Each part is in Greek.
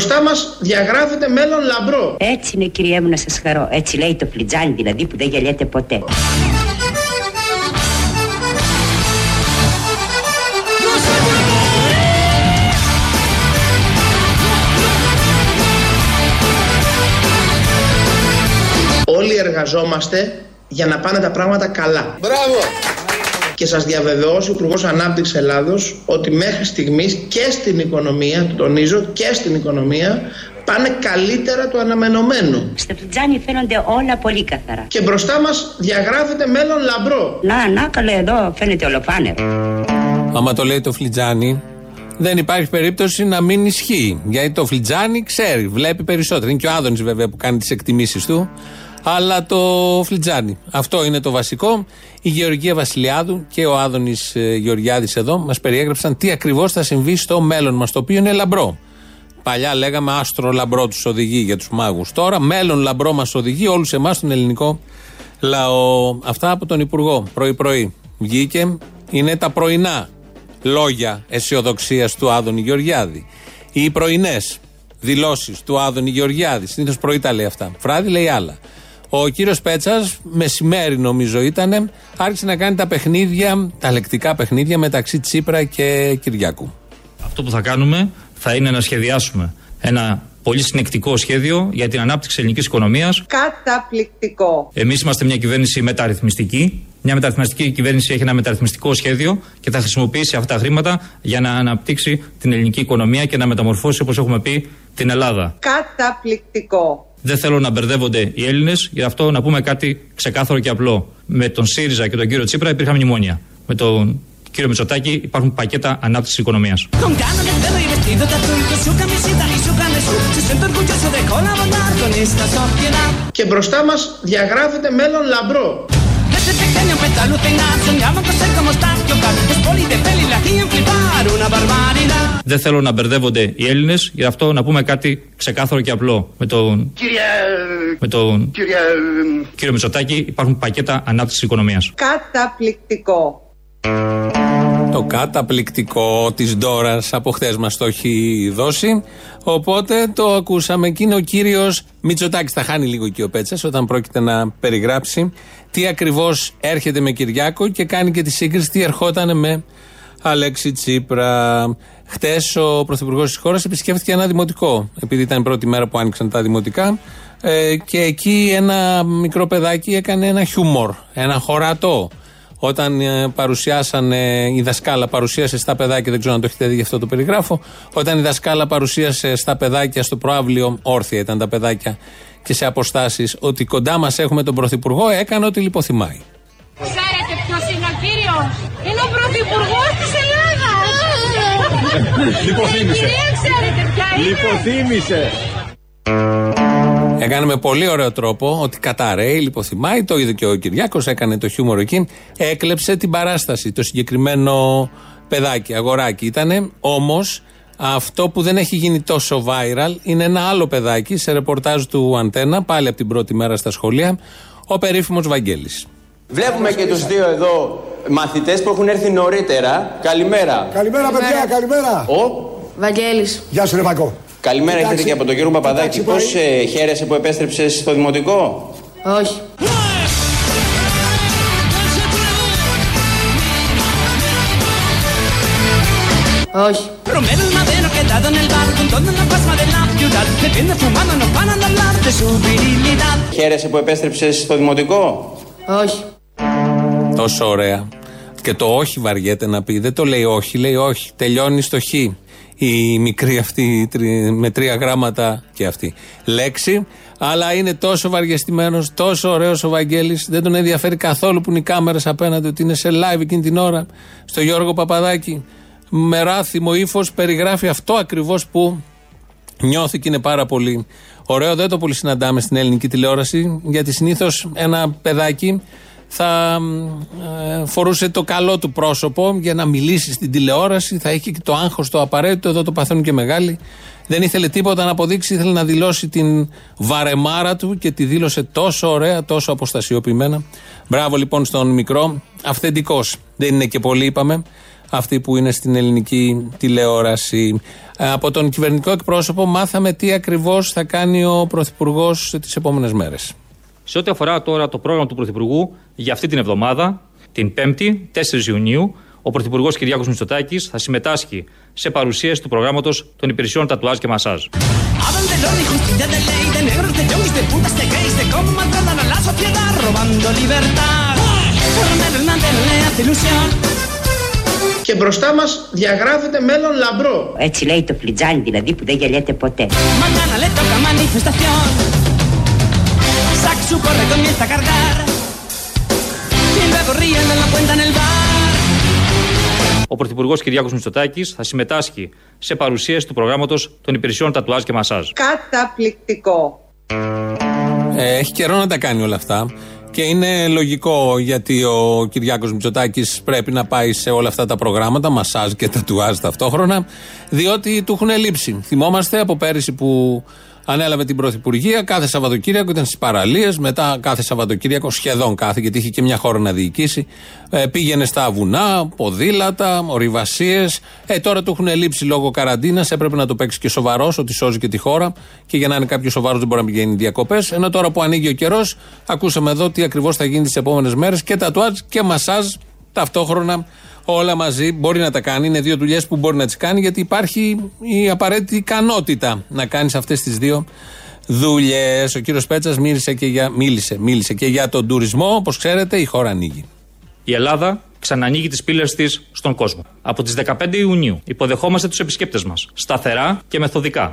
μπροστά μας διαγράφεται μέλλον λαμπρό. Έτσι είναι κυρία μου να σας χαρώ. Έτσι λέει το φλιτζάνι δηλαδή που δεν γελιέται ποτέ. Όλοι εργαζόμαστε για να πάνε τα πράγματα καλά. Μπράβο! Και σας διαβεβαιώσω ο Υπουργός Ανάπτυξης Ελλάδος ότι μέχρι στιγμής και στην οικονομία, το τονίζω, και στην οικονομία πάνε καλύτερα του αναμενωμένου. Στο φλιτζάνι φαίνονται όλα πολύ καθαρά. Και μπροστά μας διαγράφεται μέλλον λαμπρό. Να, να, καλέ εδώ φαίνεται ολοφάνερο. Άμα το λέει το φλιτζάνι, δεν υπάρχει περίπτωση να μην ισχύει. Γιατί το φλιτζάνι ξέρει, βλέπει περισσότερο. Είναι και ο Άδωνης βέβαια που κάνει τις εκτιμήσεις του. Αλλά το φλιτζάνι. Αυτό είναι το βασικό. Η Γεωργία Βασιλιάδου και ο Άδωνης Γεωργιάδης εδώ μας περιέγραψαν τι ακριβώς θα συμβεί στο μέλλον μας, το οποίο είναι λαμπρό. Παλιά λέγαμε άστρο λαμπρό τους οδηγεί για τους μάγους. Τώρα μέλλον λαμπρό μας οδηγεί όλους εμάς τον ελληνικό λαό. Αυτά από τον Υπουργό πρωί-πρωί. Βγήκε, είναι τα πρωινά λόγια αισιοδοξίας του Άδωνη Γεωργιάδη. Οι πρωινές δηλώσεις του Άδωνη Γεωργιάδη. Συνήθως πρωί τα λέει αυτά. Βράδυ λέει άλλα. Ο κύριος Πέτσας, μεσημέρι νομίζω ήταν, άρχισε να κάνει τα παιχνίδια, τα λεκτικά παιχνίδια μεταξύ Τσίπρα και Κυριάκου. Αυτό που θα κάνουμε θα είναι να σχεδιάσουμε ένα πολύ συνεκτικό σχέδιο για την ανάπτυξη ελληνικής οικονομίας. Καταπληκτικό. Εμείς είμαστε μια κυβέρνηση μεταρρυθμιστική. Μια μεταρρυθμιστική κυβέρνηση έχει ένα μεταρρυθμιστικό σχέδιο και θα χρησιμοποιήσει αυτά τα χρήματα για να αναπτύξει την ελληνική οικονομία και να μεταμορφώσει, όπως έχουμε πει, την Ελλάδα. Καταπληκτικό. Δεν θέλω να μπερδεύονται οι Έλληνες, γι' αυτό να πούμε κάτι ξεκάθαρο και απλό. Με τον ΣΥΡΙΖΑ και τον κύριο Τσίπρα υπήρχαν μνημόνια. Με τον κύριο Μητσοτάκη υπάρχουν πακέτα ανάπτυξης οικονομίας. Con ganas de verlo y vestido de azul con su camiseta y su carne sur Se siente orgulloso de colaborar con esta sociedad Και μπροστά μας διαγράφεται μέλλον λαμπρό. Desde pequeño empecé a alucinar Soñaba con ser como está Yogar Es poli de peli la hacían flipar Una barbaridad Δεν θέλω να μπερδεύονται οι Έλληνες, γι' αυτό να πούμε κάτι ξεκάθαρο και απλό. Με τον, Κύριε... με τον Κύριε... κύριο Μητσοτάκη υπάρχουν πακέτα ανάπτυξης οικονομίας. Καταπληκτικό. Το καταπληκτικό της Ντόρας από χθες μας το έχει δώσει. Οπότε το ακούσαμε και είναι ο κύριος Μητσοτάκης. Θα χάνει λίγο και ο Πέτσας όταν πρόκειται να περιγράψει τι ακριβώς έρχεται με Κυριάκο και κάνει και τη σύγκριση τι ερχόταν με Αλέξη Τσίπρα. Χτε ο πρωθυπουργός της χώρας επισκέφθηκε ένα δημοτικό, επειδή ήταν η πρώτη μέρα που άνοιξαν τα δημοτικά. Ε, και εκεί ένα μικρό παιδάκι έκανε ένα χιούμορ, ένα χωρατό. Όταν ε, παρουσιάσανε, η δασκάλα παρουσίασε στα παιδάκια, δεν ξέρω αν το έχετε δει γι' αυτό το περιγράφω. Όταν η δασκάλα παρουσίασε στα παιδάκια στο προάβλιο, όρθια ήταν τα παιδάκια και σε αποστάσει, ότι κοντά μα έχουμε τον πρωθυπουργό, έκανε ότι λιποθυμάει. Ξέρετε ποιο είναι ο κύριο. Είναι ο πρωθυπουργό τη Ελλάδα. Λιποθύμησε. Κυρία, ξέρετε ποια είναι. Λιποθύμησε. Έκανε με πολύ ωραίο τρόπο ότι καταραίει, λιποθυμάει. Το είδε και ο Κυριάκος, έκανε το χιούμορ εκεί. Έκλεψε την παράσταση. Το συγκεκριμένο παιδάκι, αγοράκι ήταν. Όμως αυτό που δεν έχει γίνει τόσο viral είναι ένα άλλο παιδάκι σε ρεπορτάζ του Αντένα, πάλι από την πρώτη μέρα στα σχολεία, ο περίφημος Βαγγέλης. Βλέπουμε και τους δύο εδώ μαθητές που έχουν έρθει νωρίτερα. Καλημέρα. Καλημέρα, παιδιά, καλημέρα. Ο, Βαγγέλης. Γεια σου, Ρεβακό. Καλημέρα Εντάξει. έχετε και από τον κύριο Παπαδάκη. Εντάξει, Πώς πάει. ε, χαίρεσαι που επέστρεψες στο δημοτικό; Όχι. Όχι. Romero el madero quedado en el bar Con toda la pasma de la ciudad Bebiendo fumando no paran de hablar de su virilidad Χαίρεσαι που επέστρεψες στο δημοτικό; Όχι. Τόσο ωραία. Και το όχι βαριέται να πει. Δεν το λέει όχι, λέει όχι. Τελειώνει στο χ. Η μικρή αυτή τρι- με τρία γράμματα και αυτή λέξη. Αλλά είναι τόσο βαριεστημένος, τόσο ωραίος ο Βαγγέλης Δεν τον ενδιαφέρει καθόλου που είναι οι κάμερες απέναντι, ότι είναι σε live εκείνη την ώρα. Στο Γιώργο Παπαδάκη. Με ράθιμο ύφος περιγράφει αυτό ακριβώς που νιώθει και είναι πάρα πολύ ωραίο. Δεν το πολύ συναντάμε στην ελληνική τηλεόραση, γιατί συνήθως ένα παιδάκι θα ε, φορούσε το καλό του πρόσωπο για να μιλήσει στην τηλεόραση, θα έχει και το άγχος το απαραίτητο, εδώ το παθαίνουν και μεγάλοι. Δεν ήθελε τίποτα να αποδείξει, ήθελε να δηλώσει την βαρεμάρα του και τη δήλωσε τόσο ωραία, τόσο αποστασιοποιημένα. Μπράβο λοιπόν στον μικρό, αυθεντικός. Δεν είναι και πολύ είπαμε, αυτοί που είναι στην ελληνική τηλεόραση. Ε, Από τον κυβερνητικό εκπρόσωπο μάθαμε τι ακριβώς θα κάνει ο Πρωθυπουργός τις επόμενες μέρες. Σε ό,τι αφορά τώρα το πρόγραμμα του Πρωθυπουργού για αυτή την εβδομάδα, την 5η, 4 Ιουνίου, ο Πρωθυπουργός Κυριάκος Μητσοτάκης θα συμμετάσχει σε παρουσίαση του προγράμματος των υπηρεσιών τατουάζ και μασάζ. Hablan de orden y justicia, de ley, de negros, de yonkis, de putas, de gays, de cómo maltratan a la sociedad robando libertad. Coronel Hernández le hace ilusión. Και μπροστά μας διαγράφεται μέλλον λαμπρό. Έτσι λέει το φλιτζάνι δηλαδή που δεν γελιέται ποτέ. Su corre, comienza a cargar. Y luego ríen, me lo cuentan en el bar. Ο Πρωθυπουργός Κυριάκος Μητσοτάκης θα συμμετάσχει σε παρουσίαση του προγράμματος των υπηρεσιών τατουάζ και μασάζ. Καταπληκτικό. Ε, έχει καιρό να τα κάνει όλα αυτά. Και είναι λογικό γιατί ο Κυριάκος Μητσοτάκης πρέπει να πάει σε όλα αυτά τα προγράμματα, μασάζ και τατουάζ ταυτόχρονα, διότι του έχουν λείψει. Θυμόμαστε από πέρυσι που ανέλαβε την Πρωθυπουργία, κάθε Σαββατοκύριακο ήταν στις παραλίες, μετά κάθε Σαββατοκύριακο, σχεδόν κάθε, γιατί είχε και μια χώρα να διοικήσει, ε, πήγαινε στα βουνά, ποδήλατα, ορειβασίες. Ε, τώρα του έχουν λείψει λόγω καραντίνας, έπρεπε να το παίξει και σοβαρός, ότι σώζει και τη χώρα. Και για να είναι κάποιος σοβαρός δεν μπορεί να πηγαίνει διακοπές. Ενώ τώρα που ανοίγει ο καιρός, ακούσαμε εδώ τι ακριβώς θα γίνει τις επόμενες μέρες και τατουάζ και μασάζ ταυτόχρονα όλα μαζί. Μπορεί να τα κάνει. Είναι δύο δουλειές που μπορεί να τις κάνει γιατί υπάρχει η απαραίτητη ικανότητα να κάνεις αυτές τις δύο δουλειές. Ο κύριος Πέτσας μίλησε, και για, μίλησε, μίλησε και για τον τουρισμό. Όπως ξέρετε, η χώρα ανοίγει. Η Ελλάδα ξανανοίγει τις πύλες της στον κόσμο. Από τις 15 Ιουνίου υποδεχόμαστε τους επισκέπτες μας. Σταθερά και μεθοδικά.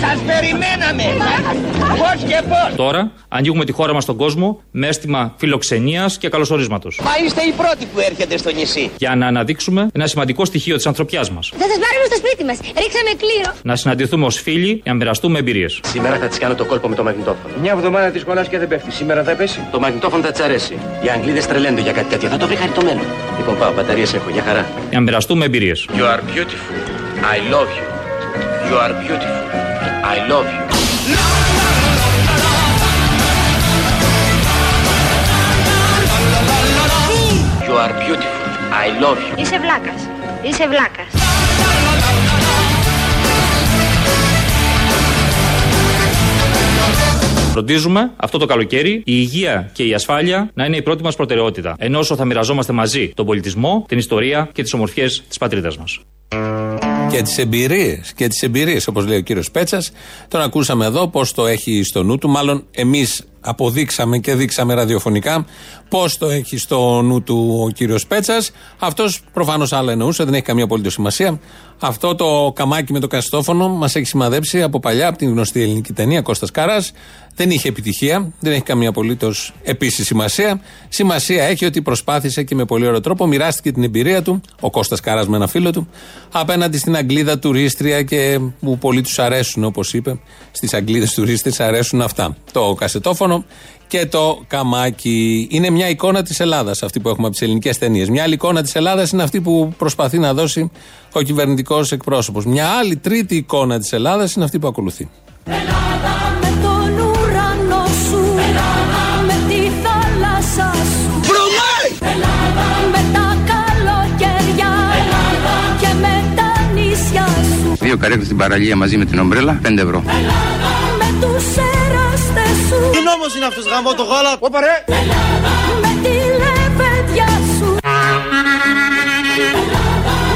Σας περιμέναμε. Πώς και πώς. Τώρα ανοίγουμε τη χώρα μας στον κόσμο με αίσθημα φιλοξενίας και καλωσορίσματος. Μα είστε οι πρώτοι που έρχεται στο νησί. Για να αναδείξουμε ένα σημαντικό στοιχείο της ανθρωπιάς μας. Θα σας πάρουμε στο σπίτι μας. Ρίξαμε κλήρο. Να συναντηθούμε ως φίλοι για να μοιραστούμε εμπειρίες. Σήμερα θα της κάνω το κόλπο με το μαγνητόφωνο. Μια εβδομάδα της κολλάς και δεν πέφτει. Σήμερα θα πέσει. Το μαγνητόφωνο θα της αρέσει. Οι Αγγλίδες τρελαίνονται για κάτι τέτοιο. Θα το βρει χαριτωμένο. Λοιπόν, πάω, μπαταρίες έχω. Για χαρά. Για να μοιραστούμε εμπειρίες. You are beautiful. I love you. You are beautiful. I love you. You are beautiful. I love you. Είσαι βλάκας. Είσαι βλάκας. Φροντίζουμε αυτό το καλοκαίρι η υγεία και η ασφάλεια να είναι η πρώτη μας προτεραιότητα. Ενώ όσο θα μοιραζόμαστε μαζί τον πολιτισμό, την ιστορία και τις ομορφιές της πατρίδας μας. Και τις εμπειρίες. Και τις εμπειρίες, όπως λέει ο κύριος Πέτσας. Τον ακούσαμε εδώ πώς το έχει στο νου του. Μάλλον εμείς αποδείξαμε και δείξαμε ραδιοφωνικά πώς το έχει στο νου του ο κύριος Πέτσας. Αυτός προφανώς άλλα εννοούσε, δεν έχει καμία απολύτως σημασία. Αυτό το καμάκι με το καστόφωνο μας έχει σημαδέψει από παλιά, από την γνωστή ελληνική ταινία Κώστας Καράς. Δεν είχε επιτυχία, δεν έχει καμία απολύτως επίσης σημασία. Σημασία έχει ότι προσπάθησε και με πολύ ωραίο τρόπο μοιράστηκε την εμπειρία του, ο Κώστας Καράς με ένα φίλο του, απέναντι στην Αγγλίδα τουρίστρια και που πολλοί τους αρέσουν, όπως είπε, στις Αγγλίδες τουρίστρε αρέσουν αυτά. Το κασετόφωνο και το καμάκι. Είναι μια εικόνα της Ελλάδας αυτή που έχουμε από τις ελληνικές ταινίες. Μια άλλη εικόνα της Ελλάδας είναι αυτή που προσπαθεί να δώσει ο κυβερνητικός εκπρόσωπος. Μια άλλη τρίτη εικόνα της Ελλάδας είναι αυτή που ακολουθεί. με τον ουρανό σου με τη θάλασσα σου με τα καλοκαιριά και με τα νησιά σου Δύο καρέκλες στην παραλία μαζί με την ομπρέλα, 5 ευρώ. με τους εραστές σου Τι νόμος είναι αυτός γάμο το γάλα. Ωπα ρε. με τη λεβέντια σου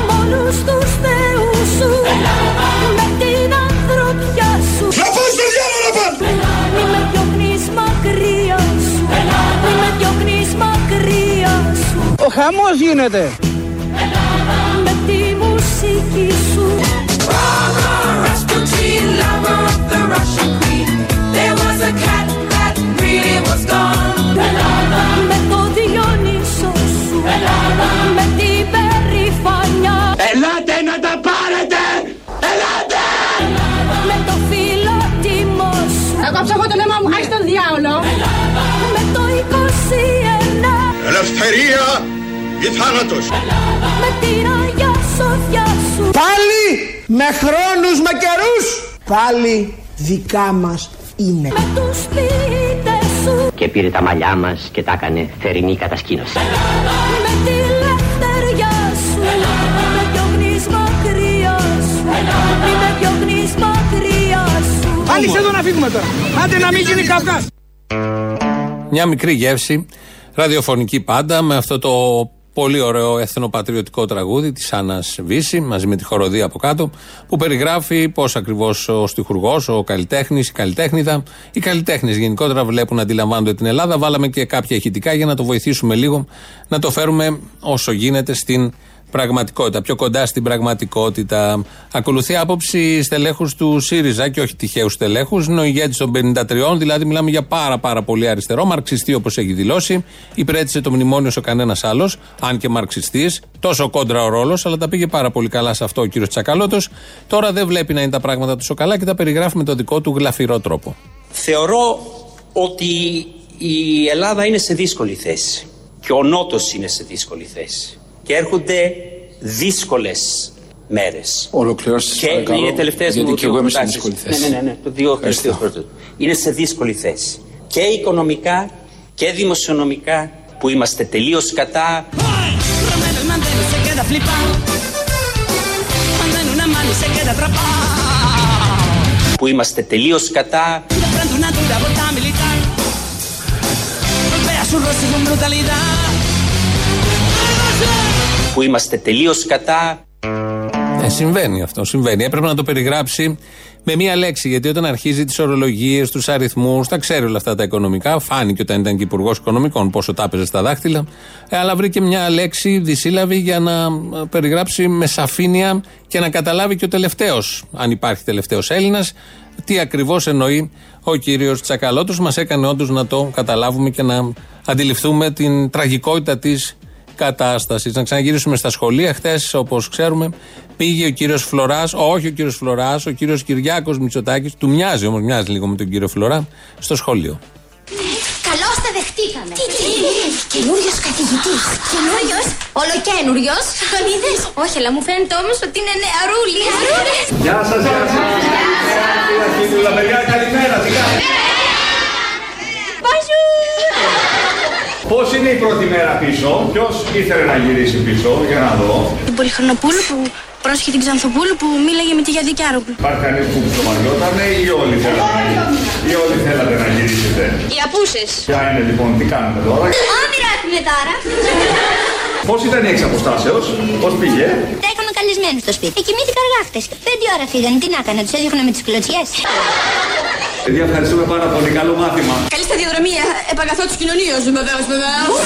με όλους τους θεούς σου με την ανθρωπιά σου Να πας στο διάλογο να πας. Μη με διώχνεις μακριά σου Μη με διώχνεις μακριά σου Ο χαμός γίνεται. Με τη μουσική σου Με το Διονύσο σου Με την περηφανιά Ελάτε να τα πάρετε. Ελάτε. Με το φιλότιμο σου Θα κόψω εγώ το αίμα μου, χάρη στον διάολο. Με το 21 Ελευθερία ή θάνατος. Με την Αγιά Σοφιά σου Πάλι με χρόνους, με καιρούς. Πάλι δικά μας είναι. Με τους ποιητές σου σου Και πήρε τα μαλλιά μας και τα έκανε θερινή κατασκήνωση. Με τη λευτεριά σου Με διώχνεις μακριά σου Μη με διώχνεις μακριά σου Άνοιξε εδώ να φύγουμε τώρα. Άντε να μην γίνει καυγάς. Μια μικρή γεύση, ραδιοφωνική πάντα, με αυτό το πολύ ωραίο εθνοπατριωτικό τραγούδι της Άννας Βύση, μαζί με τη χοροδία από κάτω, που περιγράφει πώς ακριβώς ο στιχουργός, ο καλλιτέχνης, η καλλιτέχνηδα, οι καλλιτέχνες γενικότερα βλέπουν, αντιλαμβάνονται την Ελλάδα. Βάλαμε και κάποια ηχητικά για να το βοηθήσουμε λίγο, να το φέρουμε όσο γίνεται στην πραγματικότητα, πιο κοντά στην πραγματικότητα. Ακολουθεί άποψη στελέχους του ΣΥΡΙΖΑ και όχι τυχαίους στελέχους. Είναι ο ηγέτης των 53, δηλαδή μιλάμε για πάρα, πάρα πολύ αριστερό, μαρξιστή όπως έχει δηλώσει. Υπηρέτησε το μνημόνιο όσο κανένας άλλος, αν και μαρξιστής. Τόσο κόντρα ο ρόλος, αλλά τα πήγε πάρα πολύ καλά σε αυτό ο κύριος Τσακαλώτος. Τώρα δεν βλέπει να είναι τα πράγματα τόσο καλά και τα περιγράφει με τον δικό του γλαφυρό τρόπο. Θεωρώ ότι η Ελλάδα είναι σε δύσκολη θέση και ο Νότος είναι σε δύσκολη θέση και έρχονται δύσκολες μέρες. Ολοκληρώσεις Και παρακαλώ, είναι τελευταίες γιατί μου και εγώ είμαι σε προτάσεις. δύσκολη θέση. Ναι, ναι, ναι, το δύο Ευχαριστώ. τελευταίες πρώτες. Είναι σε δύσκολη θέση. Και οικονομικά και δημοσιονομικά που είμαστε τελείως κατά Romero el mandelo se queda flipado. Cuando en una mano se queda atrapado. που είμαστε τελείως κατά που είμαστε τελείως κατά Ε, συμβαίνει αυτό, συμβαίνει. Έπρεπε να το περιγράψει με μία λέξη. Γιατί όταν αρχίζει τις ορολογίες, τους αριθμούς, τα ξέρει όλα αυτά τα οικονομικά. Φάνηκε όταν ήταν και υπουργός Οικονομικών πόσο τα έπαιζε στα δάχτυλα. Ε, αλλά βρήκε μια λέξη δυσύλλαβη για να ε, περιγράψει με σαφήνεια και να καταλάβει και ο τελευταίος, αν υπάρχει τελευταίος Έλληνας, τι ακριβώς εννοεί ο κύριος Τσακαλώτος. Μας έκανε όντως να το καταλάβουμε και να αντιληφθούμε την τραγικότητα της κατάστασης. Να ξαναγυρίσουμε στα σχολεία. Χθες, όπως ξέρουμε, πήγε ο κύριος Φλωράς, όχι ο κύριος Φλωράς, ο κύριος Κυριάκος Μητσοτάκης. Του μοιάζει όμως, μοιάζει λίγο με τον κύριο Φλωρά, στο σχολείο. Καλώς τα δεχτήκαμε. Τι, τι, Καινούριο καθηγητής. Καινούριο. Ολοκένουριο. Τον είδες; Όχι, αλλά μου φαίνεται όμως ότι είναι νεαρούλης. Γεια σας, γεια σας. Φίλα, παιδιά, καλημέρα, τι κάνετε; Πώς είναι η πρώτη μέρα πίσω, ποιος ήθελε να γυρίσει πίσω, για να δω. Τον Πολυχρονοπούλου που πρόσχε την Ξανθοπούλου που μίλαγε με τη Γιάννη Κιάρογλου. Υπάρχει κανείς που ψωμαριότανε ή όλοι θέλατε να, ή όλοι θέλατε να γυρίσετε; Οι απούσες. Ποια είναι λοιπόν, τι κάνετε τώρα; Όνειρα έχουμε τώρα. Πώς ήταν η εξαποστάσεως, πώς πήγε; Τα είχαμε καλεσμένου στο σπίτι. Και κοιμήθηκα αργά χτες. Πέντε ώρα φύγανε. Τι να έκανα, τους έδιωχνα με τις κλωτσιές. Παιδιά, ευχαριστούμε πάρα πολύ, καλό μάθημα. Καλή σταδιοδρομία. Επαγαθώ τους κοινωνίους, βεβαίως, βεβαίως.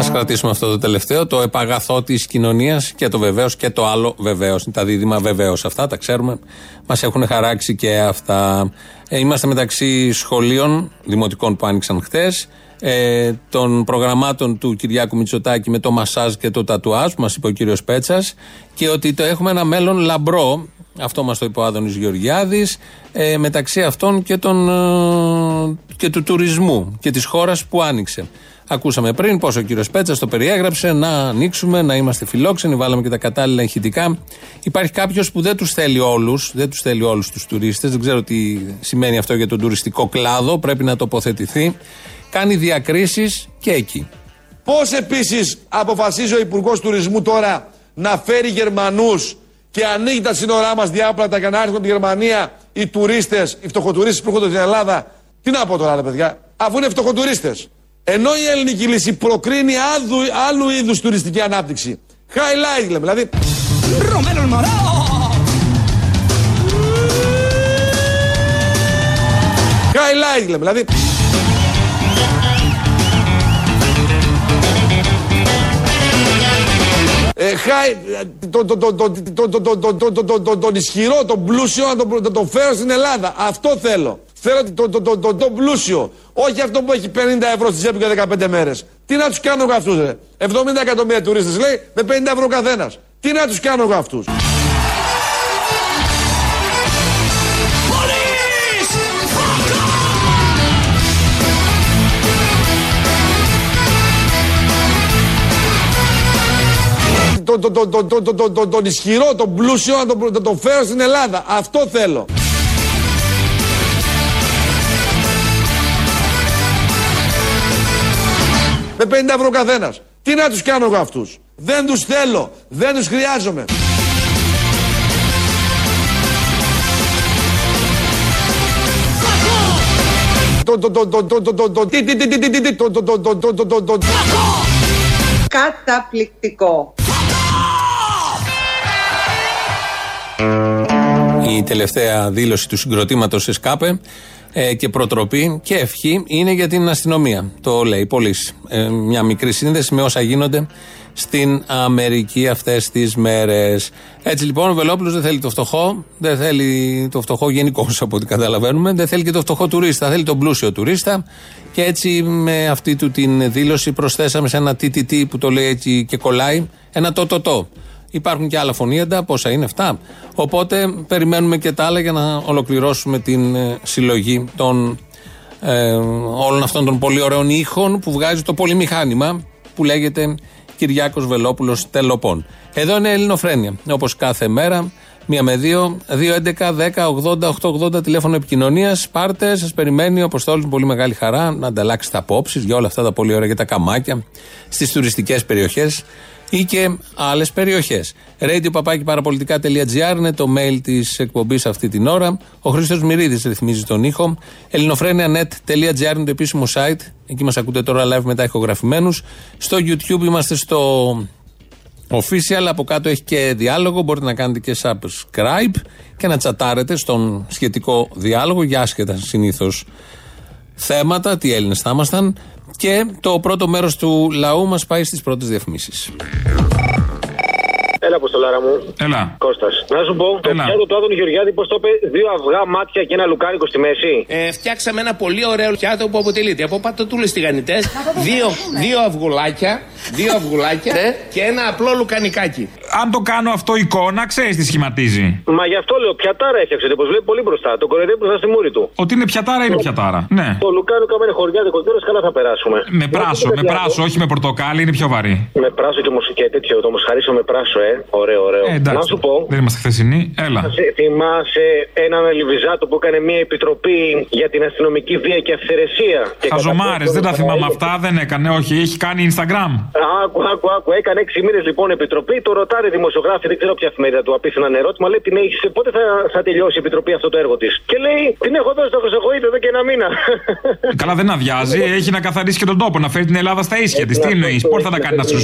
Α κρατήσουμε αυτό το τελευταίο, το επαγαθό της κοινωνίας και το βεβαίως και το άλλο βεβαίως. Τα δίδυμα βεβαίως αυτά, τα ξέρουμε. Μας έχουν χαράξει και αυτά. Ε, είμαστε μεταξύ σχολείων δημοτικών που άνοιξαν χτες, ε, των προγραμμάτων του Κυριάκου Μητσοτάκη με το μασάζ και το τατουάζ που μας είπε ο κύριος Πέτσας και ότι το έχουμε ένα μέλλον λαμπρό. Αυτό μας το είπε ο Άδωνης Γεωργιάδης. Ε, μεταξύ αυτών και, των, ε, και του τουρισμού και της χώρας που άνοιξε. Ακούσαμε πριν πώς ο κύριος Πέτσας το περιέγραψε να ανοίξουμε, να είμαστε φιλόξενοι, βάλαμε και τα κατάλληλα ηχητικά. Υπάρχει κάποιος που δεν τους θέλει όλους, δεν τους θέλει όλους τους τουρίστες. Δεν ξέρω τι σημαίνει αυτό για τον τουριστικό κλάδο. Πρέπει να τοποθετηθεί. Κάνει διακρίσεις και εκεί. Πώς επίσης αποφασίζει ο Υπουργός Τουρισμού τώρα να φέρει Γερμανούς και ανοίγει τα σύνορά μας διάπλατα για να έρθουν από τη Γερμανία οι τουρίστες, οι φτωχοτουρίστες που έρχονται στην Ελλάδα; Τι να πω τώρα, ρε παιδιά, αφού είναι φτωχοτουρίστες. Ενώ η ελληνική λύση προκρίνει άλλου, άλλου είδους τουριστική ανάπτυξη. Highlight λέμε, δηλαδή. Romero el Morao. Highlight λέμε, δηλαδή. Τον ισχυρό, τον πλούσιο να τον, να τον φέρω στην Ελλάδα. Αυτό θέλω. Θέλω το, το, το, το, το πλούσιο. Όχι αυτό που έχει 50 ευρώ στη τσέπη για 15 μέρε. Τι να του κάνω εγώ αυτού, ρε. 70 εκατομμύρια τουρίστε λέει με 50 ευρώ καθένα. Τι να του κάνω εγώ αυτού. τον ισχυρό, τον πλούσιο να τον φέρω στην Ελλάδα. Αυτό θέλω. Με 50 ευρώ καθένας. Τι να τους κάνω εγώ αυτούς. Δεν τους θέλω. Δεν τους χρειάζομαι. Καταπληκτικό. Η τελευταία δήλωση του συγκροτήματος ΕΣΚΑΠΕ ε, και προτροπή και ευχή είναι για την αστυνομία. Το λέει πολύ. Ε, μια μικρή σύνδεση με όσα γίνονται στην Αμερική αυτές τις μέρες. Έτσι λοιπόν ο Βελόπουλος δεν θέλει το φτωχό, δεν θέλει το φτωχό γενικώ από ό,τι καταλαβαίνουμε, δεν θέλει και το φτωχό τουρίστα, θέλει τον πλούσιο τουρίστα. Και έτσι με αυτή του την δήλωση προσθέσαμε σε ένα TTT που το λέει έτσι και κολλάει, ένα το το το. Υπάρχουν και άλλα φωνήεντα, πόσα είναι αυτά. Οπότε περιμένουμε και τα άλλα για να ολοκληρώσουμε την ε, συλλογή των ε, όλων αυτών των πολύ ωραίων ήχων που βγάζει το πολυμηχάνημα που λέγεται Κυριάκος Βελόπουλος Τελοπών. Εδώ είναι Ελληνοφρένια. Όπως κάθε μέρα, μία με δύο, 2, 11, 10, 80, 880 τηλέφωνο επικοινωνίας. Πάρτε, σας περιμένει ο Αποστόλη με πολύ μεγάλη χαρά να ανταλλάξετε απόψεις για όλα αυτά τα πολύ ωραία για τα καμάκια στις τουριστικές περιοχές ή και άλλες περιοχές. Radio παπάκι παραπολιτικά.gr είναι το mail της εκπομπής αυτή την ώρα. Ο Χρήστος Μυρίδης ρυθμίζει τον ήχο. ελληνοφρένια.net.gr είναι το επίσημο site. Εκεί μας ακούτε τώρα live μετά ηχογραφημένους. Στο YouTube είμαστε στο official. Από κάτω έχει και διάλογο. Μπορείτε να κάνετε και subscribe και να τσατάρετε στον σχετικό διάλογο για άσχετα συνήθως θέματα. Τι Έλληνες θα ήμασταν. Και το πρώτο μέρος του λαού μας πάει στις πρώτες διαφημίσεις. Έλα, Αποστολάρα μου. Έλα. Κώστας. Να σου πω, το Έλα. πιάτο του Άδωνη Γεωργιάδη, πώ το είπε, δύο αυγά μάτια και ένα λουκάρικο στη μέση. Ε, φτιάξαμε ένα πολύ ωραίο πιάτο που αποτελείται από πατατούλες τηγανιτές, δύο, δύο αυγουλάκια, δύο αυγουλάκια και ένα απλό λουκανικάκι. Αν το κάνω αυτό εικόνα, ξέρεις τι σχηματίζει. Μα γι' αυτό λέω, πιατάρα έφτιαξε, όπω βλέπει πολύ μπροστά. Το κοροϊδεύει μπροστά στη μούρη του. Ότι είναι πιατάρα, είναι πιατάρα. Ναι. Το λουκάρικο, άμα είναι χωριάδικο τέλο, καλά θα περάσουμε. Με πράσο, με πράσο, όχι με πορτοκάλι, είναι πιο βαρύ. Με πράσο και, μουσική και τέτοιο, το μοσχαρίσιο με πράσο, ε. Ωραίο, ωραίο. Ε, εντάξει. Να σου πω, Δεν είμαστε χθεσινοί. Έλα. Θυμάσαι- Θυμάσαι έναν Λιβιζάτο που έκανε μια επιτροπή για την αστυνομική βία και αυθαιρεσία. Και Χαζομάρε, καταφέρει δεν τα τον θυμάμαι Ισραήλ. αυτά, δεν έκανε, όχι. Έχει κάνει Instagram. Άκου, άκου, άκου. Έκανε έξι μήνες λοιπόν επιτροπή. Το ρωτάρε δημοσιογράφοι, δεν ξέρω ποια εφημερίδα του απίθυναν ερώτημα. Λέει την έχεις, πότε θα, θα τελειώσει η επιτροπή αυτό το έργο της; Και λέει την έχω δώσει στο Χρυσοχοίδη εδώ και ένα μήνα. Καλά, δεν αδειάζει. Έχει να καθαρίσει και τον τόπο, να φέρει την Ελλάδα στα ίσια της. Τι εννοείς, πότε θα τα κάνει να σου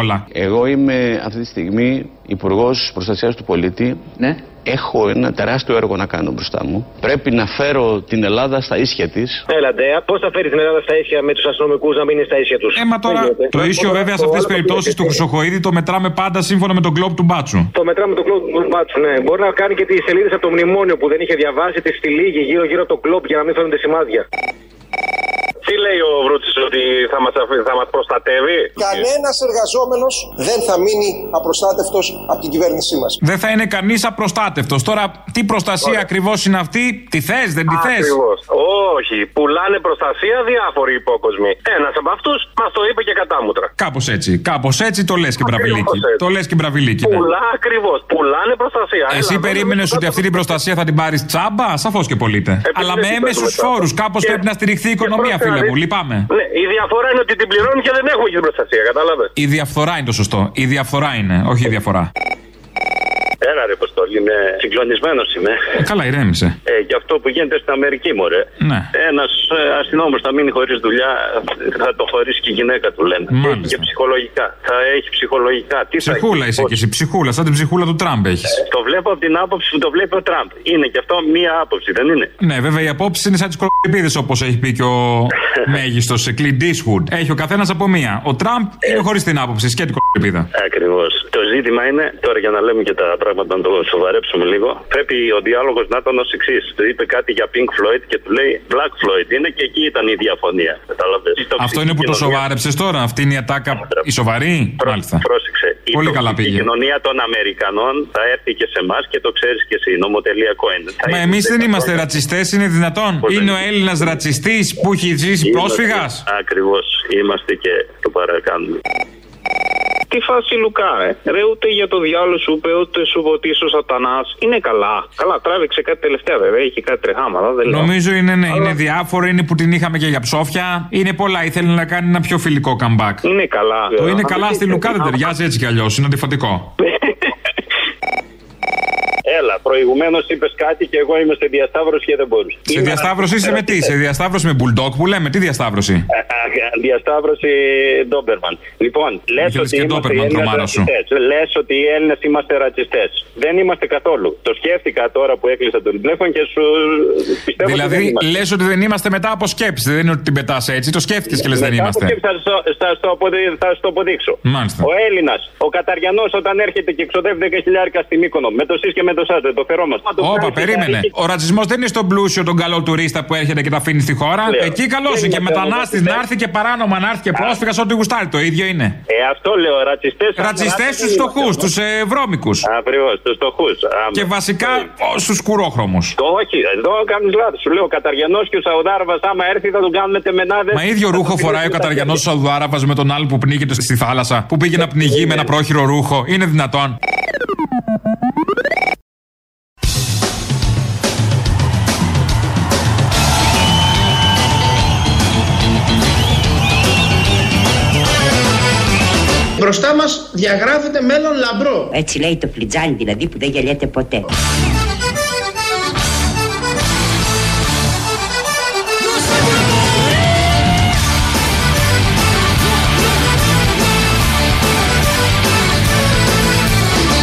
όλα; Εγώ είμαι αυτή τη στιγμή Υπουργός Προστασίας του Πολίτη. Ναι. Έχω ένα τεράστιο έργο να κάνω μπροστά μου. Πρέπει να φέρω την Ελλάδα στα ίσια της. Έλα, Ντέα, πώς θα φέρει την Ελλάδα στα ίσια με τους αστυνομικούς να μην είναι στα ίσια τους; Ε, μα τώρα το ίσιο βέβαια σε αυτές τις περιπτώσεις του Χρυσοχοίδη το μετράμε πάντα σύμφωνα με τον κλοπ του μπάτσου. Το μετράμε το κλοπ του μπάτσου, ναι. Μπορεί να κάνει και τις σελίδες από το μνημόνιο που δεν είχε διαβάσει, τη στυλίγη γύρω-γύρω από το κλοπ για να μην φαίνονται σημάδια. Τι λέει ο Βρούτσης ότι θα μας, αφ- θα μας προστατεύει; Κανένας εργαζόμενος δεν θα μείνει απροστάτευτος από την κυβέρνησή μας. Δεν θα είναι κανείς απροστάτευτος. Τώρα, τι προστασία ακριβώς είναι αυτή, τη θες, δεν τη θες; Ακριβώς. Όχι, πουλάνε προστασία διάφοροι υπόκοσμοι. Ένας από αυτούς μας το είπε και κατάμουτρα. Κάπως έτσι. Κάπως έτσι το λες και μπραβιλίκι. έτσι. Το λες και μπραβιλίκι. ναι. Πουλά ακριβώς. Πουλάνε προστασία. Εσύ Έλα, περίμενες βέβαια, ότι αυτή την προστασία θα την πάρεις τσάμπα, σαφώς και πωλείται. Αλλά με δεν έμεσους παίρνουμε φόρους. τσάμπα. Κάπως Και- πρέπει να στηριχθεί η οικονομία, πρόσεχε να φίλε μου. δεις. Λυπάμαι. Ναι, η διαφορά είναι ότι την πληρώνουν και δεν έχουμε και την προστασία, κατάλαβες. Η διαφθορά είναι το σωστό. Η διαφθορά είναι, όχι η διαφορά. Έλα ρε Ποστόλη, είμαι συγκλονισμένος είμαι. Ε, καλά, ηρέμησε. Ε, για αυτό που γίνεται στην Αμερική, μωρέ. Ναι. Ένας ε, αστυνόμος θα μείνει χωρίς δουλειά, θα το χωρίσει και η γυναίκα του, λένε. Μάλιστα. Και ψυχολογικά. Θα έχει ψυχολογικά. Τι θα Ψυχούλα έχει, είσαι πώς- και εσύ. Ψυχούλα, σαν την ψυχούλα του Τραμπ έχεις. Το βλέπω από την άποψη που το βλέπει ο Τραμπ. Είναι και αυτό μία άποψη, δεν είναι; Ναι, βέβαια οι απόψει είναι σαν τις κολοπίδε όπως έχει πει και ο μέγιστος Clint Eastwood. Έχει ο καθένας από μία. Ο Τραμπ είναι χωρίς την άποψη, σκέτη κολοπίδα. Ακριβώς. Το ζήτημα είναι, τώρα για να λέμε και τα πράγματα να το σοβαρέψουμε λίγο, πρέπει ο διάλογος να ήταν ως εξής. Του είπε κάτι για Pink Floyd και του λέει Black Floyd είναι και εκεί ήταν η διαφωνία. Κατάλαβες. Αυτό είναι που το σοβάρεψες τώρα. Αυτή είναι η ατάκα η σοβαρή. Μάλιστα. Πρόσεξε. Η Πολύ καλά τοξική πήγε. κοινωνία των Αμερικανών θα έρθει και σε εμάς και το ξέρεις και εσύ. Νομοτελειακό είναι. Θα Μα είναι εμείς δεν 10 είμαστε χρόνια. ρατσιστές, είναι δυνατόν. Πώς Είναι δεν ο Έλληνας ρατσιστής που έχει ζήσει πρόσφυγας. Ακριβώς. Είμαστε και το παρακάνουμε. Τι φάση Λουκά, ε; Ρε, ούτε για το διάλογο σου είπε, ούτε σου είπε ότι είσαι ο Σατανά. Είναι καλά. Καλά, τράβηξε κάτι τελευταία βέβαια. Είχε κάτι τρεχάματα. Δεν λέω. Νομίζω είναι, ναι, είναι διάφορο, είναι που την είχαμε και για ψόφια. Είναι πολλά. Ήθελε να κάνει ένα πιο φιλικό comeback. Είναι καλά. Το είναι Αν καλά δεν στη είχε- Λουκά δεν ταιριάζει έτσι κι αλλιώς. Είναι αντιφατικό. Έλα, προηγουμένως είπες κάτι και εγώ είμαι σε διασταύρωση και δεν μπορούσα. Σε διασταύρωση είσαι με τι, σε διασταύρωση με bulldog που λέμε, τι διασταύρωση; Διασταύρωση Ντόμπερμαν. Λοιπόν, λες Ήθελες ότι και είμαστε οι Ντόμπερμαν, Έλληνες τρομάρα σου. ρατσιστές. Λες ότι οι Έλληνες είμαστε ρατσιστές. Δεν είμαστε καθόλου. Το σκέφτηκα τώρα που έκλεισα τον τηλέφωνο και σου πιστεύω ότι δεν Δηλαδή, είμαστε. λες ότι δεν είμαστε μετά από σκέψη. Δεν είναι ότι την πετάς έτσι. Το σκέφτηκες και λες δεν Μετά από είμαστε. σκέψη Θα, στο- θα, στο αποδει- θα στο αποδείξω. Μάλιστα. Ο Έλληνας, ο Καταριανός, όταν έρχεται και ξοδεύει 10 χιλιάρικα στη Μύκονο, με το ΣΥ και με το ΣΑΤ, το φερόμαστε. Μα το Όπα, κάνει περίμενε. και- Ο ρατσισμός δεν είναι στον πλούσιο τον καλό τουρίστα που έρχεται και τα αφήνει στη χώρα. Λέω. Εκεί καλός Δεν είναι. Και είμαστε μετανάστης όμως να έρθει και παράνομα να έρθει και πρόσφυγας ό,τι γουστάρει. Το ίδιο είναι. Ε, αυτό λέω, ρατσιστές. Ρατσιστές στους φτωχούς, στου ε, βρώμικους. Ακριβώς, στου φτωχούς. Και βασικά στους κουρόχρωμους. Όχι, εδώ κάνεις λάθος. Σου λέω ο Καταριανός και ο Σαουδάραβας, άμα έρθει, θα τον κάνουμε τεμενάδες. Μα ίδιο ρούχο φοράει ο Καταριανός Σαουδάραβας με τον άλλο που πνίγεται στη θάλασσα. Που πήγε να πνιγεί με ένα πρόχειρο ρούχο. Είναι δυνατόν. Μπροστά μας διαγράφεται μέλλον λαμπρό. Έτσι λέει το φλιτζάνι δηλαδή που δεν γελιέται ποτέ.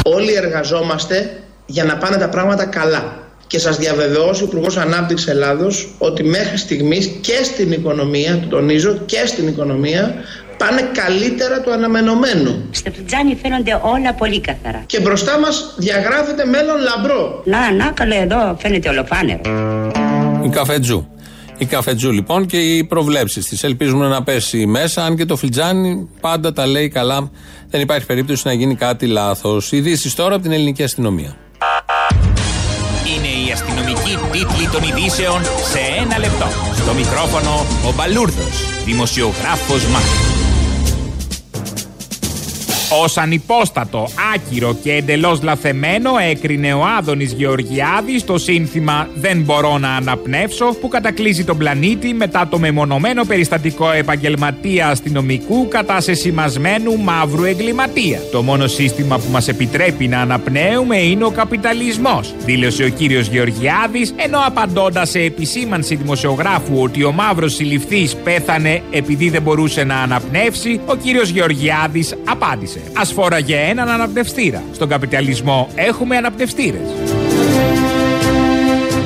Όλοι εργαζόμαστε για να πάνε τα πράγματα καλά. Και σας διαβεβαιώσει ο Υπουργός Ανάπτυξης Ελλάδος ότι μέχρι στιγμής και στην οικονομία, το τονίζω, και στην οικονομία πάνε καλύτερα του αναμενωμένου. Στο φλιτζάνι φαίνονται όλα πολύ καθαρά. Και μπροστά μας διαγράφεται μέλλον λαμπρό. Να, να, καλέ εδώ φαίνεται ολοφάνερο. Η καφετζού. Η καφετζού λοιπόν και οι προβλέψεις της. Ελπίζουμε να πέσει μέσα, αν και το φλιτζάνι πάντα τα λέει καλά. Δεν υπάρχει περίπτωση να γίνει κάτι λάθος. Ειδήσεις τώρα από την ελληνική αστυνομία. Είναι η αστυνομική τίτλη των ειδήσεων σε ένα λεπτό. Στο μικρόφωνο ο Μπαλούρδος, δημοσιογράφος Μάρκος. Ως ανυπόστατο, άκυρο και εντελώς λαθεμένο έκρινε ο Άδωνης Γεωργιάδης το σύνθημα «Δεν μπορώ να αναπνεύσω» που κατακλείζει τον πλανήτη μετά το μεμονωμένο περιστατικό επαγγελματία αστυνομικού κατά σε σημασμένου μαύρου εγκληματία. Το μόνο σύστημα που μας επιτρέπει να αναπνέουμε είναι ο καπιταλισμός, δήλωσε ο κύριος Γεωργιάδης, ενώ απαντώντας σε επισήμανση δημοσιογράφου ότι ο μαύρος συλληφθής πέθανε επειδή δεν μπορούσε να αναπνεύσει, ο κύριος Γεωργιάδης απάντησε. Ας φόραγε έναν αναπνευστήρα. Στον καπιταλισμό έχουμε αναπνευστήρες.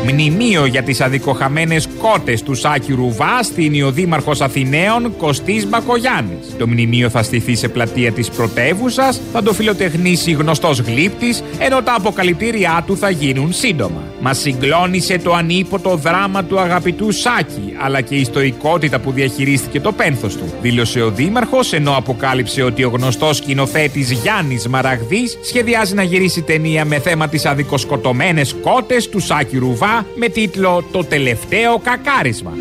Μνημείο για τις αδικοχαμένες κότες του Σάκη Ρουβά στην ο Δήμαρχος Αθηναίων Κωστής Μπακογιάννης. Το μνημείο θα στηθεί σε πλατεία της πρωτεύουσας, θα το φιλοτεχνήσει γνωστός γλύπτης, ενώ τα αποκαλυπτήριά του θα γίνουν σύντομα. Μας συγκλώνησε το ανίποτο δράμα του αγαπητού Σάκη, αλλά και η στοικότητα που διαχειρίστηκε το πένθος του, δήλωσε ο Δήμαρχος, ενώ αποκάλυψε ότι ο γνωστός σκηνοθέτης Γιάννης Μαραγδής σχεδιάζει να γυρίσει ταινία με θέμα τις αδικοσκοτωμένες κότες του Σάκη Ρουβά με τίτλο «Το τελευταίο carisma.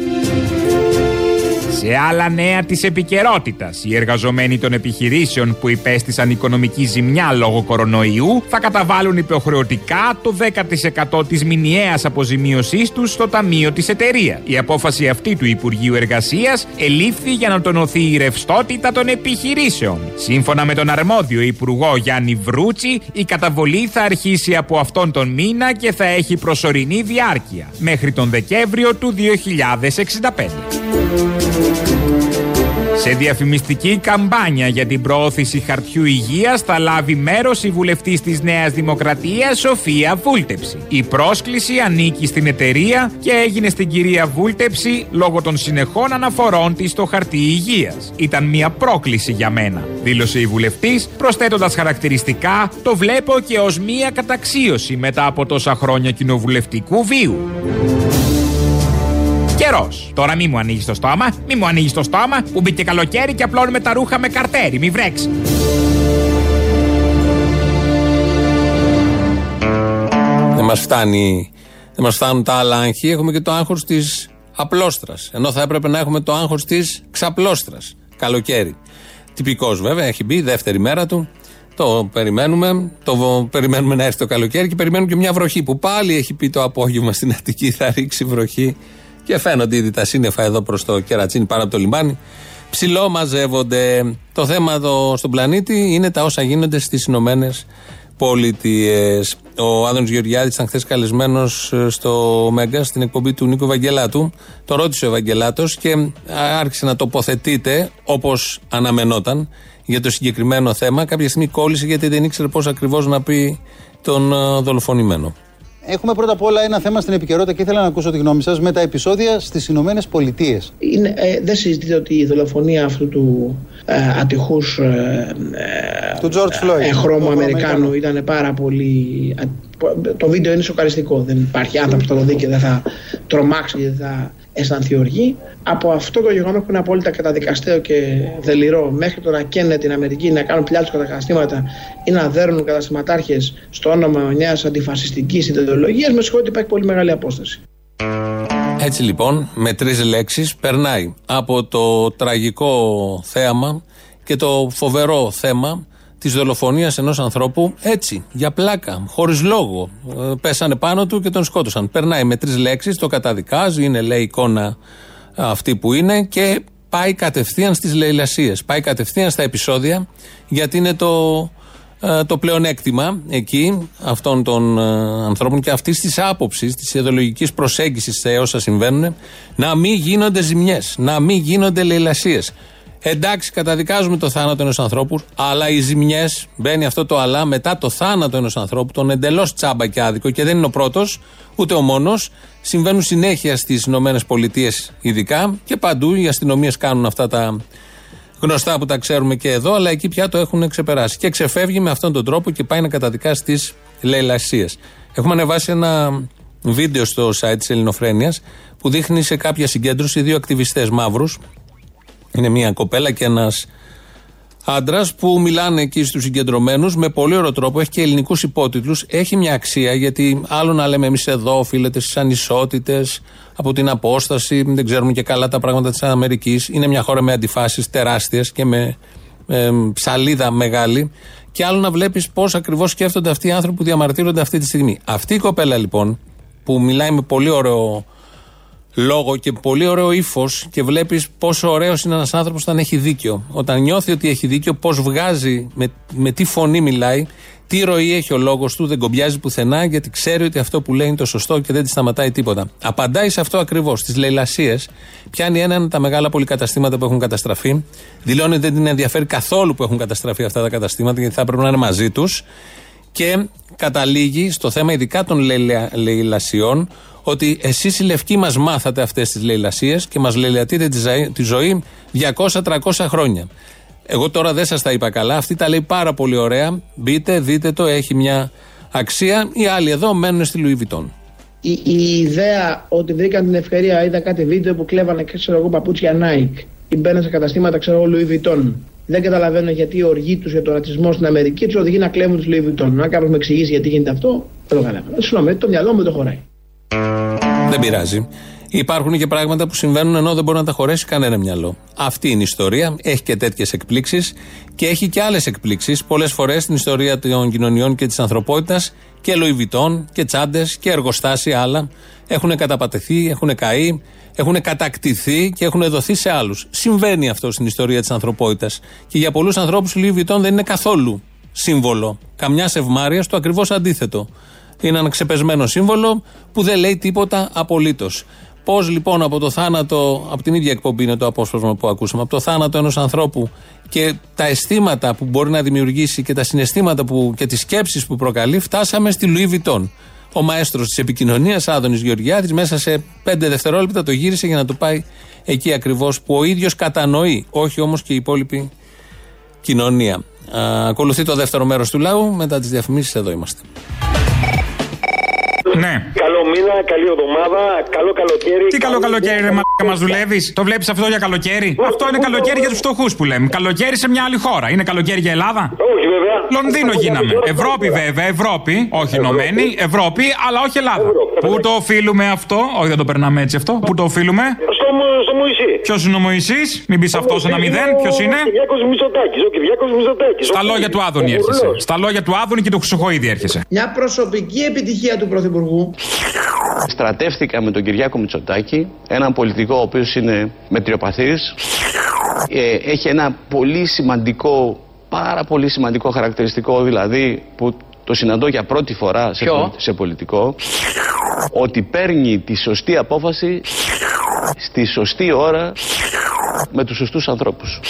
Σε άλλα νέα της επικαιρότητας, οι εργαζομένοι των επιχειρήσεων που υπέστησαν οικονομική ζημιά λόγω κορονοϊού θα καταβάλουν υποχρεωτικά το 10% της μηνιαίας αποζημίωσής τους στο ταμείο της εταιρείας. Η απόφαση αυτή του Υπουργείου Εργασίας ελήφθη για να τονωθεί η ρευστότητα των επιχειρήσεων. Σύμφωνα με τον αρμόδιο Υπουργό Γιάννη Βρούτσι, η καταβολή θα αρχίσει από αυτόν τον μήνα και θα έχει προσωρινή διάρκεια μέχρι τον Δεκέμβριο του 2065. Σε διαφημιστική καμπάνια για την προώθηση χαρτιού υγείας θα λάβει μέρος η βουλευτής της Νέας Δημοκρατίας Σοφία Βούλτεψη. Η πρόσκληση ανήκει στην εταιρεία και έγινε στην κυρία Βούλτεψη λόγω των συνεχών αναφορών της στο χαρτί υγείας. Ήταν μια πρόκληση για μένα, δήλωσε η βουλευτής, προσθέτοντας χαρακτηριστικά το βλέπω και ως μια καταξίωση μετά από τόσα χρόνια κοινοβουλευτικού βίου. Καιρός. Τώρα μη μου ανοίγεις το στόμα, μη μου ανοίγεις το στόμα που μπήκε καλοκαίρι και απλώνουμε τα ρούχα με καρτέρι, μη βρέξεις. Δεν μας φτάνει. Δεν μας φτάνουν τα άλλα άγχη. Έχουμε και το άγχος της απλόστρα. Ενώ θα έπρεπε να έχουμε το άγχος της ξαπλώστρας. Καλοκαίρι. Τυπικός βέβαια, έχει μπει, δεύτερη μέρα του. Το περιμένουμε. Το περιμένουμε να έρθει το καλοκαίρι και περιμένουμε και μια βροχή που πάλι έχει πει το απόγευμα στην Αττική. Θα ρίξει βροχή. Και φαίνονται ήδη τα σύννεφα εδώ προς το κερατσίνι πάνω από το λιμάνι. Ψηλό μαζεύονται. Το θέμα εδώ στον πλανήτη είναι τα όσα γίνονται στις Ηνωμένες Πολιτείες. Ο Άδωνο Γεωργιάδης ήταν χθες καλεσμένος στο Μέγκα στην εκπομπή του Νίκο Ευαγγελάτου. Το ρώτησε ο Ευαγγελάτο και άρχισε να τοποθετείται όπως αναμενόταν για το συγκεκριμένο θέμα. Κάποια στιγμή κόλλησε γιατί δεν ήξερε πώς ακριβώς να πει τον ε, δολοφονημένο. Έχουμε πρώτα απ' όλα ένα θέμα στην επικαιρότητα και ήθελα να ακούσω τη γνώμη σας με τα επεισόδια στις Ηνωμένες Πολιτείες. Ε, δεν συζητείτε ότι η δολοφονία αυτού του ε, ατυχούς ε, του George Floyd. ε, χρώμου Αμερικάνου ήταν πάρα πολύ. Το βίντεο είναι σοκαριστικό. Δεν υπάρχει άνθρωπος που το δει και δεν θα τρομάξει και δεν θα αισθανθεί οργή. Από αυτό το γεγονός που είναι απόλυτα καταδικαστέο και δελειρό, μέχρι το να καίνε την Αμερική, να κάνουν πλιά του καταστήματα ή να δέρνουν καταστηματάρχε στο όνομα μιας αντιφασιστικής ιδεολογίας, με συγχωρείτε υπάρχει πολύ μεγάλη απόσταση. Έτσι λοιπόν, με τρεις λέξεις, περνάει από το τραγικό θέαμα και το φοβερό θέμα της δολοφονίας ενός ανθρώπου έτσι, για πλάκα, χωρίς λόγο. Ε, Πέσανε πάνω του και τον σκότωσαν. Περνάει με τρεις λέξεις, το καταδικάζει, είναι λέει εικόνα αυτή που είναι και πάει κατευθείαν στις λαιλασίες. Πάει κατευθείαν στα επεισόδια, γιατί είναι το, ε, το πλεονέκτημα εκεί αυτών των ε, ανθρώπων και αυτής της άποψης, της ιδεολογικής προσέγγισης σε όσα συμβαίνουν, να μην γίνονται ζημιές, να μην γίνονται λαιλασίες. Εντάξει, καταδικάζουμε το θάνατο ενός ανθρώπου, αλλά οι ζημιές, μπαίνει αυτό το αλλά, μετά το θάνατο ενός ανθρώπου, τον εντελώς τσάμπα και άδικο, και δεν είναι ο πρώτος, ούτε ο μόνος, συμβαίνουν συνέχεια στις ΗΠΑ ειδικά και παντού. Οι αστυνομίες κάνουν αυτά τα γνωστά που τα ξέρουμε και εδώ, αλλά εκεί πια το έχουν ξεπεράσει. Και ξεφεύγει με αυτόν τον τρόπο και πάει να καταδικάσει τι λαιλασίε. Έχουμε ανεβάσει ένα βίντεο στο site της Ελληνοφρένειας που δείχνει σε κάποια συγκέντρωση δύο ακτιβιστές μαύρους, είναι μια κοπέλα και ένας άντρας που μιλάνε εκεί στους συγκεντρωμένους με πολύ ωραίο τρόπο. Έχει και ελληνικούς υπότιτλους. Έχει μια αξία γιατί άλλο να λέμε εμείς εδώ οφείλεται στις ανισότητες, από την απόσταση, δεν ξέρουμε και καλά τα πράγματα της Αμερικής. Είναι μια χώρα με αντιφάσεις τεράστιες και με ε, ψαλίδα μεγάλη. Και άλλο να βλέπεις πώς ακριβώς σκέφτονται αυτοί οι άνθρωποι που διαμαρτύρονται αυτή τη στιγμή. Αυτή η κοπέλα λοιπόν, που μιλάει με πολύ ωραίο λόγο και πολύ ωραίο ύφος και βλέπεις πόσο ωραίος είναι ένας άνθρωπος όταν έχει δίκιο. Όταν νιώθει ότι έχει δίκιο, πώς βγάζει, με, με τι φωνή μιλάει, τι ροή έχει ο λόγος του, δεν κομπιάζει πουθενά, γιατί ξέρει ότι αυτό που λέει είναι το σωστό και δεν της σταματάει τίποτα. Απαντάει σε αυτό ακριβώς. Στι λαιλασίε, πιάνει έναν τα μεγάλα πολυκαταστήματα που έχουν καταστραφεί, δηλώνει ότι δεν την ενδιαφέρει καθόλου που έχουν καταστραφεί αυτά τα καταστήματα, γιατί θα πρέπει να είναι μαζί τους. Και καταλήγει στο θέμα ειδικά των λαιλασιών ότι εσείς οι λευκοί μας μάθατε αυτές τις λαιλασίες και μας λαιλατείτε τη, τη ζωή 200-300 χρόνια. Εγώ τώρα δεν σας τα είπα καλά. Αυτή τα λέει πάρα πολύ ωραία. Μπείτε, δείτε το, έχει μια αξία. Οι άλλοι εδώ μένουν στη Λουί Βιτών. Η, η ιδέα ότι βρήκαν την ευκαιρία, είδα κάτι βίντεο που κλέβανε ξέρω εγώ παπούτσια Nike ή μπαίνουν σε καταστήματα ξέρω εγώ Louis Vuitton. Δεν καταλαβαίνω γιατί η οργή τους για τον ρατσισμό στην Αμερική του οδηγεί να κλέβουν τους Louis Vuitton. Αν κάποιος με εξηγήσει γιατί γίνεται αυτό, δεν το καταλαβαίνω. Συγγνώμη, το μυαλό μου το χωράει. Δεν πειράζει. Υπάρχουν και πράγματα που συμβαίνουν ενώ δεν μπορεί να τα χωρέσει κανένα μυαλό. Αυτή είναι η ιστορία. Έχει και τέτοιες εκπλήξεις και έχει και άλλες εκπλήξεις. Πολλές φορές στην ιστορία των κοινωνιών και της ανθρωπότητας και λοϊβιτών και τσάντες και εργοστάσια άλλα έχουν καταπατεθεί, έχουν καεί, έχουν κατακτηθεί και έχουν δοθεί σε άλλους. Συμβαίνει αυτό στην ιστορία της ανθρωπότητας. Και για πολλούς ανθρώπους η Louis δεν είναι καθόλου σύμβολο καμιά ευμάρεια, το ακριβώς αντίθετο. Είναι ένα ξεπεσμένο σύμβολο που δεν λέει τίποτα απολύτως. Πώς λοιπόν από το θάνατο, από την ίδια εκπομπή είναι το απόσπασμα που ακούσαμε, από το θάνατο ενός ανθρώπου και τα αισθήματα που μπορεί να δημιουργήσει και τα συναισθήματα που, και τις σκέψεις που προκαλεί, φτάσαμε στη Λουί Βιτών. Ο μαέστρος της επικοινωνίας, Άδωνης Γεωργιάδης, μέσα σε πέντε δευτερόλεπτα το γύρισε για να το πάει εκεί ακριβώς που ο ίδιος κατανοεί, όχι όμως και η υπόλοιπη κοινωνία. Α, ακολουθεί το δεύτερο μέρος του λαού, μετά τις διαφημίσεις, εδώ είμαστε. Ναι. Καλό μήνα, καλή εβδομάδα, καλό καλοκαίρι. Τι καλό καλοκαίρι, ρε μαλάκα, μας δουλεύεις; Το βλέπεις αυτό για καλοκαίρι; Αυτό είναι καλοκαίρι για τους φτωχούς που λέμε. Καλοκαίρι σε μια άλλη χώρα. Είναι καλοκαίρι για Ελλάδα; Όχι, βέβαια. Λονδίνο γίναμε. Ευρώπη, βέβαια, Ευρώπη. Όχι Ενωμένη, Ευρώπη, αλλά όχι Ελλάδα. Πού το οφείλουμε αυτό, όχι δεν το περνάμε έτσι αυτό. Πού το οφείλουμε; Στο, Μω- στο Μωυσή. Ποιος είναι ο Μωυσή, μην πεις αυτός ένα μηδέν, ποιος είναι; Ο Κυριάκος Μητσοτάκης, ο Κυριάκος Μητσοτάκης. Στα λόγια του Άδωνη Ο έρχεσαι. Μπουρλός. Στα λόγια του Άδωνη και του Χρυσοχοίδη έρχεσαι. Μια προσωπική επιτυχία του Πρωθυπουργού. Στρατεύτηκα με τον Κυριάκο Μητσοτάκη, έναν πολιτικό ο οποίος είναι μετριοπαθής, ε, έχει ένα πολύ σημαντικό, πάρα πολύ σημαντικό χαρακτηριστικό δηλαδή που το συναντώ για πρώτη φορά σε, Ποιο; πολι- σε πολιτικό, ότι παίρνει τη σωστή απόφαση στη σωστή ώρα με τους σωστούς ανθρώπους.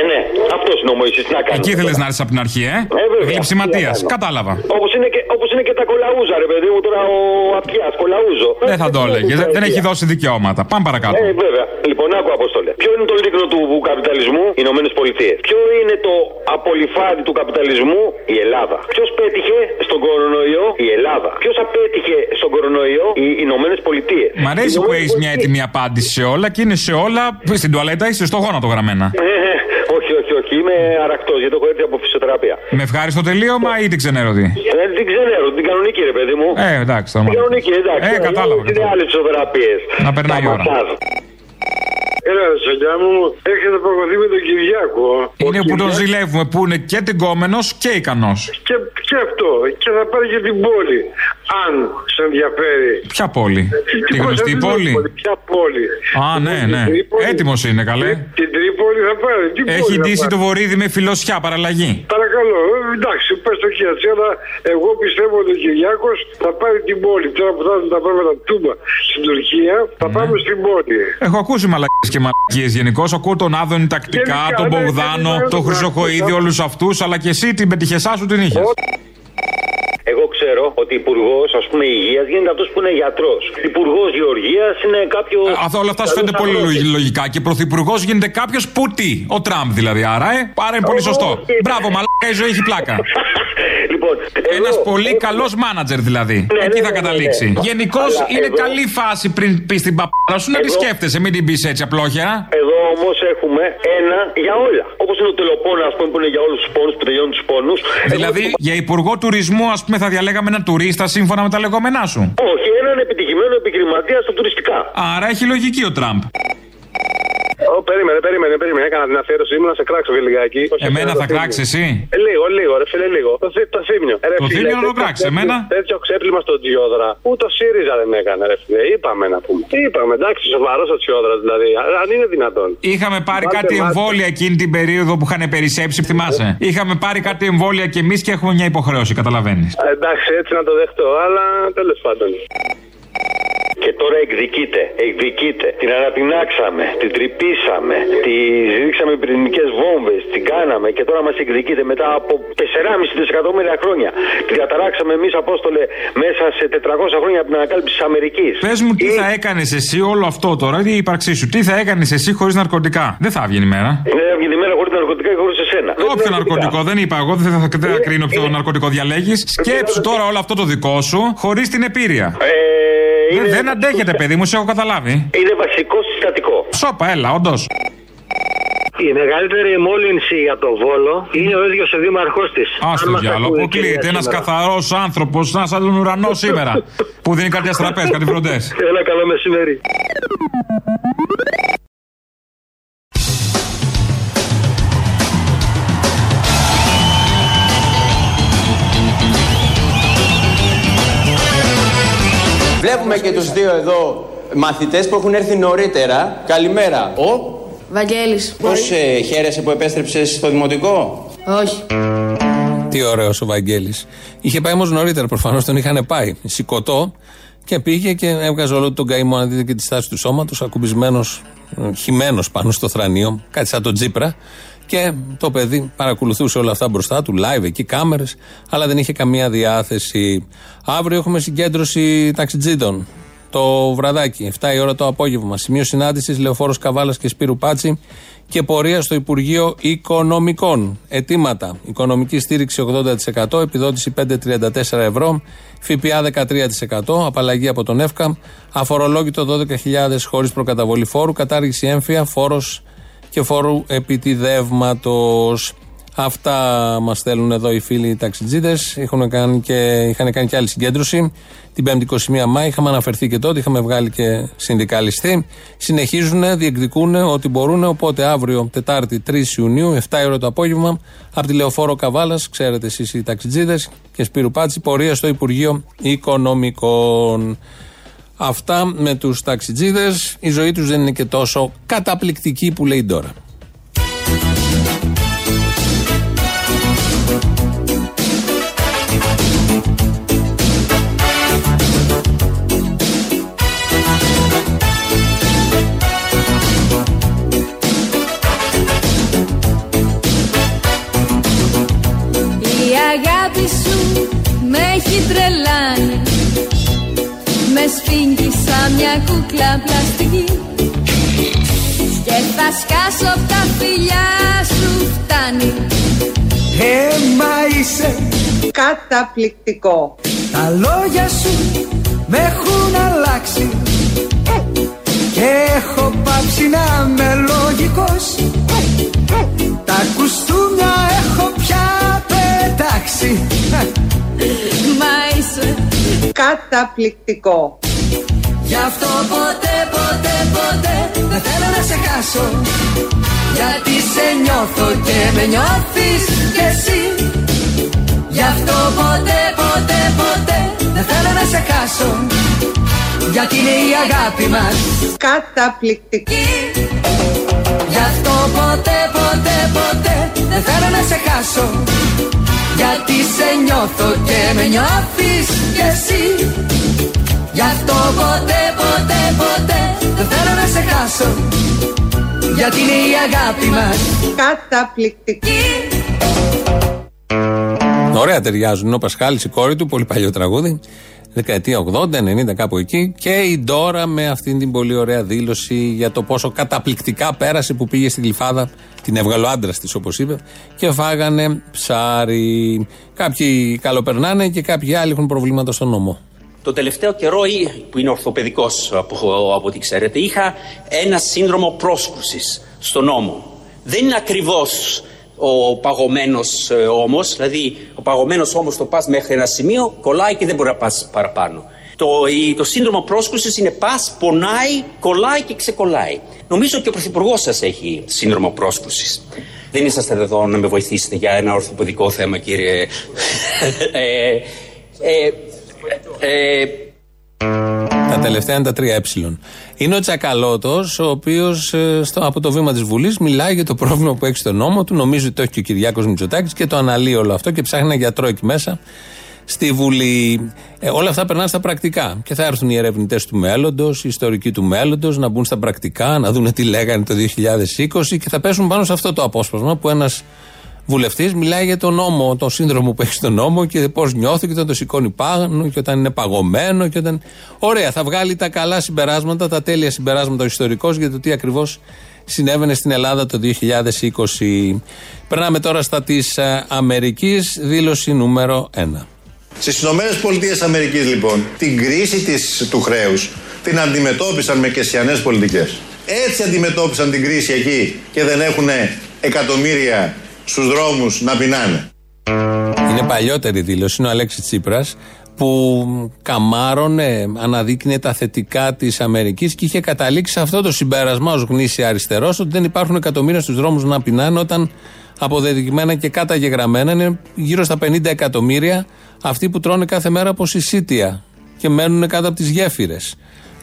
Ε, ναι, αυτός είναι ο Μωυσής, τι να κάνω. Εκεί ήθελε να έρθεις από την αρχή, ε; βέβαια. Γλυψιματία. Τι να κάνω. Κατάλαβα. Όπως είναι, και, όπως είναι και τα κολαούζα, ρε παιδί μου, τώρα ο Απιάς, κολαούζο. Δεν θα το έλεγες. Δεν έχει δώσει δικαιώματα. Πάμε παρακάτω. Ε, βέβαια. Λοιπόν, άκου Απόστολε. Ποιο είναι το λίκνο του καπιταλισμού, οι Ηνωμένες Πολιτείες. Ποιο είναι το απολυφάδι του καπιταλισμού, η Ελλάδα. Ποιος πέτυχε στον κορονοϊό, η Ελλάδα. Ποιος απέτυχε στον κορονοϊό, οι Ηνωμένες Πολιτείες. Μ' αρέσει που έχεις μια έτοιμη απάντηση σε όλα και είναι σε όλα. Στην τουαλέτα είσαι στο γόνατο γραμμένα. Όχι, όχι, όχι. Είμαι αρακτός γιατί έχω έρθει από φυσιοθεραπεία. Με ευχάριστο τελείωμα ή την ξενέρωτη. Ε, την ξέρω, την κανονική, ρε παιδί μου. Ε, εντάξει, το Την μάθαμε. κανονική, εντάξει. Ε, κατάλαβα, Είναι άλλες φυσιοθεραπείες. Να περνάει η ώρα. Έλα, σαγιά μου, έχετε παγωθεί με τον Κυριάκο. Είναι που τον ζηλεύουμε, που είναι και τυγκόμενος και ικανός. Και, και αυτό. Και θα πάρει και την πόλη. Αν σε ενδιαφέρει. Ποια πόλη, τη γνωστή πόλη; Ποια πόλη. Α, ναι, ναι. Έτοιμος είναι, καλέ. Την Τρίπολη θα πάρει. Τι Έχει πόλη θα ντύσει πάρει; το βορίδι με φιλοσιά, παραλλαγή. Παρακαλώ, ε, εντάξει, πες το και έτσι, αλλά εγώ πιστεύω ότι ο Κυριάκος θα πάρει την πόλη. Τώρα που θα έρθουν τα πράγματα τούμπα στην Τουρκία, θα Ναι. πάμε στην πόλη. Έχω ακούσει μαλακίε και μαλακίες γενικώς. Ακούω τον Άδωνη τακτικά, Γενικά, τον ναι, Μπογδάνο, γενικά, τον ναι, Χρυσοχοίδη, ναι. όλους αυτούς, αλλά και εσύ την πετυχεσά σου την είχες. Εγώ ξέρω ότι υπουργός, ας πούμε, υγείας γίνεται αυτός που είναι γιατρός. Υπουργός γεωργίας είναι κάποιος. Αυτό όλα αυτά σου φαίνεται πολύ λογι- λογικά. Και πρωθυπουργός γίνεται κάποιος που τι. Ο Τραμπ δηλαδή. Άρα, ε, άρα είναι πολύ σωστό. Μπράβο, μαλάκα, η ζωή έχει πλάκα. Λοιπόν, Ένας πολύ καλός μάνατζερ δηλαδή. Εκεί θα καταλήξει. Γενικώς Αλλά είναι εδώ- καλή φάση πριν πεις την παπάρα σου να τη Εδώ- σκέφτεσαι. Μην την πεις έτσι απλόχερα. Εδώ όμως έχουμε ένα για όλα. Όπως είναι ο τελοπόνα, ας πούμε, που είναι για όλους τους πόνους, που τελειώνουν τους πόνους. Δηλαδή, για υπουργό τουρισμού, ας πούμε, θα διαλέγαμε έναν τουρίστα σύμφωνα με τα λεγόμενά σου. Όχι, έναν επιτυχημένο επιχειρηματία στα τουριστικά. Άρα έχει λογική ο Τραμπ. Ω, περίμενε, περίμενε, περίμενε. Έκανα την αφιέρωση. Ήμουν να σε κράξω και λιγάκι. Εμένα θα κράξεις εσύ; Ε, λίγο, λίγο, ρε φίλε, λίγο. Το, θύ- το θύμιο. Ε, ρε, Το φίλε, θύμιο να το τέτοιο κράξεις, ξέπλυμα- εμένα; Τέτοιο ξέπλυμα στον Τζιόδρα. Ούτε ο ΣΥΡΙΖΑ δεν έκανε, ρε φίλε. Είπαμε να πούμε. Είπαμε, εντάξει, σοβαρός ο Τζιόδρας δηλαδή. Α, Αν είναι δυνατόν. Είχαμε πάρει Βάλτε κάτι μάτι. εμβόλια εκείνη την περίοδο που είχαν περισσέψει, θυμάσαι; Είχαμε πάρει κάτι εμβόλια κι εμείς και έχουμε μια υποχρέωση, καταλαβαίνεις. Ε, Εντάξει, έτσι να το δεχτώ, αλλά τέλος πάντων. Και τώρα εκδικείται, εκδικείται. Την ανατινάξαμε, την τρυπήσαμε, τη ρίξαμε πυρηνικές βόμβες, την κάναμε και τώρα μας εκδικείται μετά από 4,5 δισεκατομμύρια χρόνια. Την καταράξαμε εμείς, Απόστολε, μέσα σε 400 χρόνια από την ανακάλυψη της Αμερικής. Πες μου, τι θα έκανες εσύ όλο αυτό τώρα, η ύπαρξή σου, τι θα έκανες εσύ χωρίς ναρκωτικά; Δεν θα έβγαινε η μέρα. Είναι έβγαινε η μέρα χωρίς ναρκωτικά και χωρίς εσένα. Όποιο ναρκωτικό, δεν είπα εγώ, δεν θα, δεν θα κρίνω ποιο ναρκωτικό διαλέγεις. Σκέψου τώρα όλο αυτό το δικό σου χωρίς την επίρρεια. Δεν, δεν αντέχετε, παιδί μου, σε έχω καταλάβει. Είναι βασικό συστατικό. Σόπα, έλα, όντως. Η μεγαλύτερη μόλυνση για το Βόλο είναι ο ίδιος ο δήμαρχός της. Α το διάλογο, αποκλείεται. Ένας καθαρός άνθρωπος, σαν σαν τον ουρανός σήμερα. που δίνει κάτι αστραπέ, κάτι φροντέ. Έλα, καλό μεσημέρι. Βλέπουμε και τους δύο εδώ μαθητές που έχουν έρθει νωρίτερα. Καλημέρα. Ο, Βαγγέλης. πώς ε, χαίρεσαι που επέστρεψες στο δημοτικό; Όχι. Τι ωραίος ο Βαγγέλης. Είχε πάει όμως νωρίτερα, προφανώς τον είχαν πάει. Σηκωτό και πήγε και έβγαζε όλο τον καημό. Να δείτε και τη στάση του σώματος, ακουμπισμένος, χυμένος πάνω στο θρανίο, κάτι σαν τον Τζίπρα. Και το παιδί παρακολουθούσε όλα αυτά μπροστά του, live εκεί, κάμερες, αλλά δεν είχε καμία διάθεση. Αύριο έχουμε συγκέντρωση ταξιτζίδων. το βραδάκι, 7 η ώρα το απόγευμα. Σημείο συνάντησης Λεωφόρος Καβάλας και Σπύρου Πάτσι και πορεία στο Υπουργείο Οικονομικών. Ετήματα. Οικονομική στήριξη 80%, επιδότηση 5,34 ευρώ, ΦΠΑ 13%, απαλλαγή από τον ΕΦΚΑ, αφορολόγητο 12.000 χωρίς προκαταβολή φόρου, κατάργηση έμφυα, φόρος και φόρου επιτιδεύματος. Αυτά μας στέλνουν εδώ οι φίλοι οι ταξιτζίδε. Είχαν κάνει και, είχαν κάνει και άλλη συγκέντρωση. Την 5η 21 Μάη είχαμε αναφερθεί και τότε, είχαμε βγάλει και συνδικαλιστή. Συνεχίζουν, διεκδικούν ό,τι μπορούν. Οπότε αύριο, Τετάρτη 3 Ιουνίου, 7 ώρα το απόγευμα, από τη Λεωφόρο Καβάλας, ξέρετε εσείς οι ταξιτζίδε και Σπύρου Πάτσι, πορεία στο Υπουργείο Οικονομικών. Αυτά με τους ταξιτζίδες. Η ζωή τους δεν είναι και τόσο καταπληκτική που λέει τώρα. Με σφίγγει σαν μια κούκλα πλαστική Και θα σκάσω απ' τα φιλιά σου φτάνει. Έμα είσαι καταπληκτικό. Τα λόγια σου με έχουν αλλάξει. Και έχω πάψει να είμαι λογικός. Τα κουστούμια έχω πια πετάξει. Μα είσαι Καταπληκτικό. Γι' αυτό ποτέ, ποτέ, ποτέ δεν θέλω να σε χάσω Γιατί σε νιώθω και με νιώθεις κι εσύ. Γι' αυτό ποτέ, ποτέ, ποτέ δεν θέλω να σε χάσω. Γιατί είναι η αγάπη μας. Καταπληκτική. Γι' αυτό ποτέ, ποτέ, ποτέ δεν θέλω να σε χάσω. Γιατί σε νιώθω και με νιώθεις κι εσύ Γι' αυτό ποτέ, ποτέ, ποτέ δεν θέλω να σε χάσω Γιατί είναι η αγάπη μας Καταπληκτική. Ωραία ταιριάζουν. Είναι ο Πασχάλης, η κόρη του, πολύ παλιό τραγούδι. Δεκαετία 80-90, κάπου εκεί. Και η Ντόρα με αυτήν την πολύ ωραία δήλωση για το πόσο καταπληκτικά πέρασε που πήγε στην κλειφάδα. Την έβγαλε ο άντρας της, όπως είπε. Και φάγανε ψάρι. Κάποιοι καλοπερνάνε και κάποιοι άλλοι έχουν προβλήματα στον νόμο. Το τελευταίο καιρό, ή- που είναι ορθοπαιδικός από, από ό,τι ξέρετε, είχα ένα σύνδρομο πρόσκρουσης στον ώμο. Δεν είναι ακριβώς ο παγωμένος ε, ώμος, δηλαδή ο παγωμένος ώμος το πας μέχρι ένα σημείο, κολλάει και δεν μπορεί να πας παραπάνω. Το, η- το σύνδρομο πρόσκρουσης είναι πας, πονάει, κολλάει και ξεκολλάει. Νομίζω και ο Πρωθυπουργός σας έχει σύνδρομο πρόσκρουσης. Δεν είσαστε εδώ να με βοηθήσετε για ένα ορθοπαιδικό θέμα, κύριε. ε, ε, ε, Τα τελευταία είναι τα τρία ε. Είναι ο Τσακαλώτος, ο οποίος από το βήμα της Βουλής μιλάει για το πρόβλημα που έχει στον νόμο του. Νομίζει ότι το έχει και ο Κυριάκος Μητσοτάκης και το αναλύει όλο αυτό και ψάχνει ένα γιατρό εκεί μέσα στη Βουλή. Ε, όλα αυτά περνάνε στα πρακτικά. Και θα έρθουν οι ερευνητές του μέλλοντος, οι ιστορικοί του μέλλοντος, να μπουν στα πρακτικά, να δουν τι λέγανε το 2020 και θα πέσουν πάνω σε αυτό το απόσπασμα που ένας βουλευτής μιλάει για τον νόμο, τον σύνδρομο που έχει στον νόμο και πώς νιώθει και όταν το σηκώνει πάνω και όταν είναι παγωμένο. Και όταν... Ωραία, θα βγάλει τα καλά συμπεράσματα, τα τέλεια συμπεράσματα ο ιστορικός για το τι ακριβώς συνέβαινε στην Ελλάδα το 2020. Περνάμε τώρα στα της Αμερικής, δήλωση νούμερο 1. Στις ΗΠΑ λοιπόν, την κρίση της, του χρέους την αντιμετώπισαν με κεσιανές πολιτικές. Έτσι αντιμετώπισαν την κρίση εκεί και δεν έχουν εκατομμύρια στους δρόμους να πεινάνε. Είναι παλιότερη δήλωση, είναι ο Αλέξης Τσίπρας που καμάρωνε, αναδείκνυε τα θετικά της Αμερικής και είχε καταλήξει σε αυτό το συμπέρασμα ως γνήσια αριστερός ότι δεν υπάρχουν εκατομμύρια στους δρόμους να πεινάνε όταν αποδεδειγμένα και καταγεγραμμένα είναι γύρω στα 50 εκατομμύρια αυτοί που τρώνε κάθε μέρα από συσίτια και μένουν κάτω από τις γέφυρες.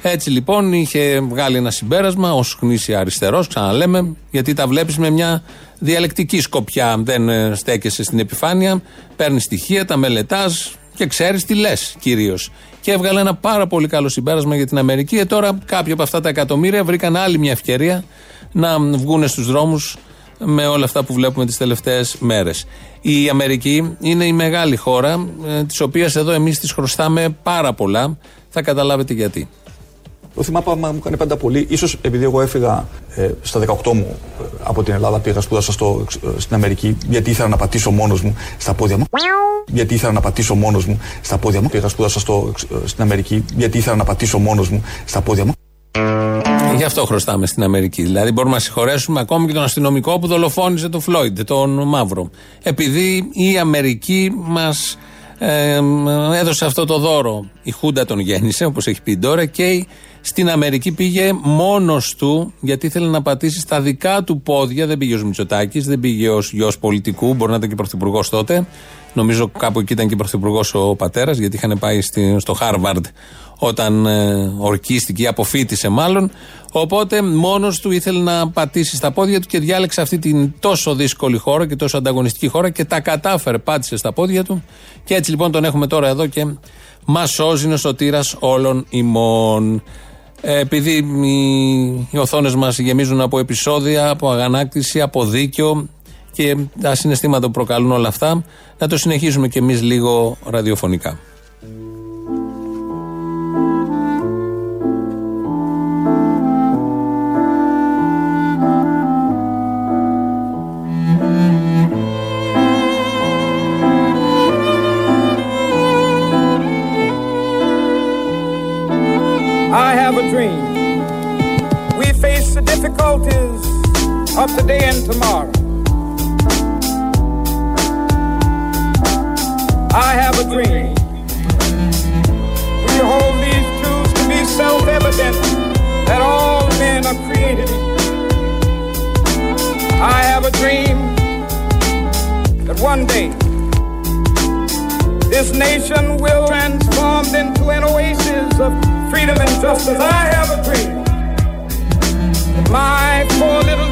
Έτσι λοιπόν είχε βγάλει ένα συμπέρασμα ως γνήσια αριστερός, ξαναλέμε, γιατί τα βλέπεις με μια διαλεκτική σκοπιά. Δεν ε, στέκεσαι στην επιφάνεια, παίρνεις στοιχεία, τα μελετάς και ξέρεις τι λες κυρίως. Και έβγαλε ένα πάρα πολύ καλό συμπέρασμα για την Αμερική. Και τώρα κάποια από αυτά τα εκατομμύρια βρήκαν άλλη μια ευκαιρία να βγουν στους δρόμους με όλα αυτά που βλέπουμε τις τελευταίες μέρες. Η Αμερική είναι η μεγάλη χώρα, ε, της οποίας εδώ εμείς τη χρωστάμε πάρα πολλά. Θα καταλάβετε γιατί. Το θυμάμαι μου έκανε πάντα πολύ. σω επειδή εγώ έφυγα ε, στα 18 μου ε, από την Ελλάδα, πήγα σπούδασα στο, ε, στην Αμερική, γιατί ήθελα να πατήσω μόνος μου στα πόδια μου. Γιατί ήθελα να πατήσω μόνος μου στα πόδια μου. Πήγα σπούδασα στο, ε, στην Αμερική, γιατί ήθελα να πατήσω μόνος μου στα πόδια μου. Γι' αυτό χρωστάμε στην Αμερική. Δηλαδή μπορούμε να συγχωρέσουμε ακόμη και τον αστυνομικό που δολοφόνησε τον Φλόιντ, τον Μαύρο. Επειδή η Αμερική μας ε, έδωσε αυτό το δώρο. Η Χούντα τον γέννησε, όπως έχει πει τώρα, και στην Αμερική πήγε μόνος του, γιατί ήθελε να πατήσει στα δικά του πόδια. Δεν πήγε ως Μητσοτάκης, δεν πήγε ως γιος πολιτικού, μπορεί να ήταν και πρωθυπουργός τότε. Νομίζω κάπου εκεί ήταν και πρωθυπουργός ο πατέρας, γιατί είχαν πάει στο Χάρβαρντ όταν ε, ορκίστηκε ή αποφύτησε μάλλον. Οπότε μόνος του ήθελε να πατήσει στα πόδια του και διάλεξε αυτή την τόσο δύσκολη χώρα και τόσο ανταγωνιστική χώρα και τα κατάφερε, πάτησε στα πόδια του. Και έτσι λοιπόν τον έχουμε τώρα εδώ και μα σώζει ο σωτήρας όλων ημών. Ε, επειδή οι, οι οθόνες μας γεμίζουν από επεισόδια, από αγανάκτηση, από δίκιο και τα συναισθήματα που προκαλούν όλα αυτά, να το συνεχίσουμε κι εμείς λίγο ραδιοφωνικά. of today and tomorrow. I have a dream. We hold these truths to be self evident that all men are created. I have a dream that one day this nation will transform into an oasis of freedom and justice. I have a dream my poor little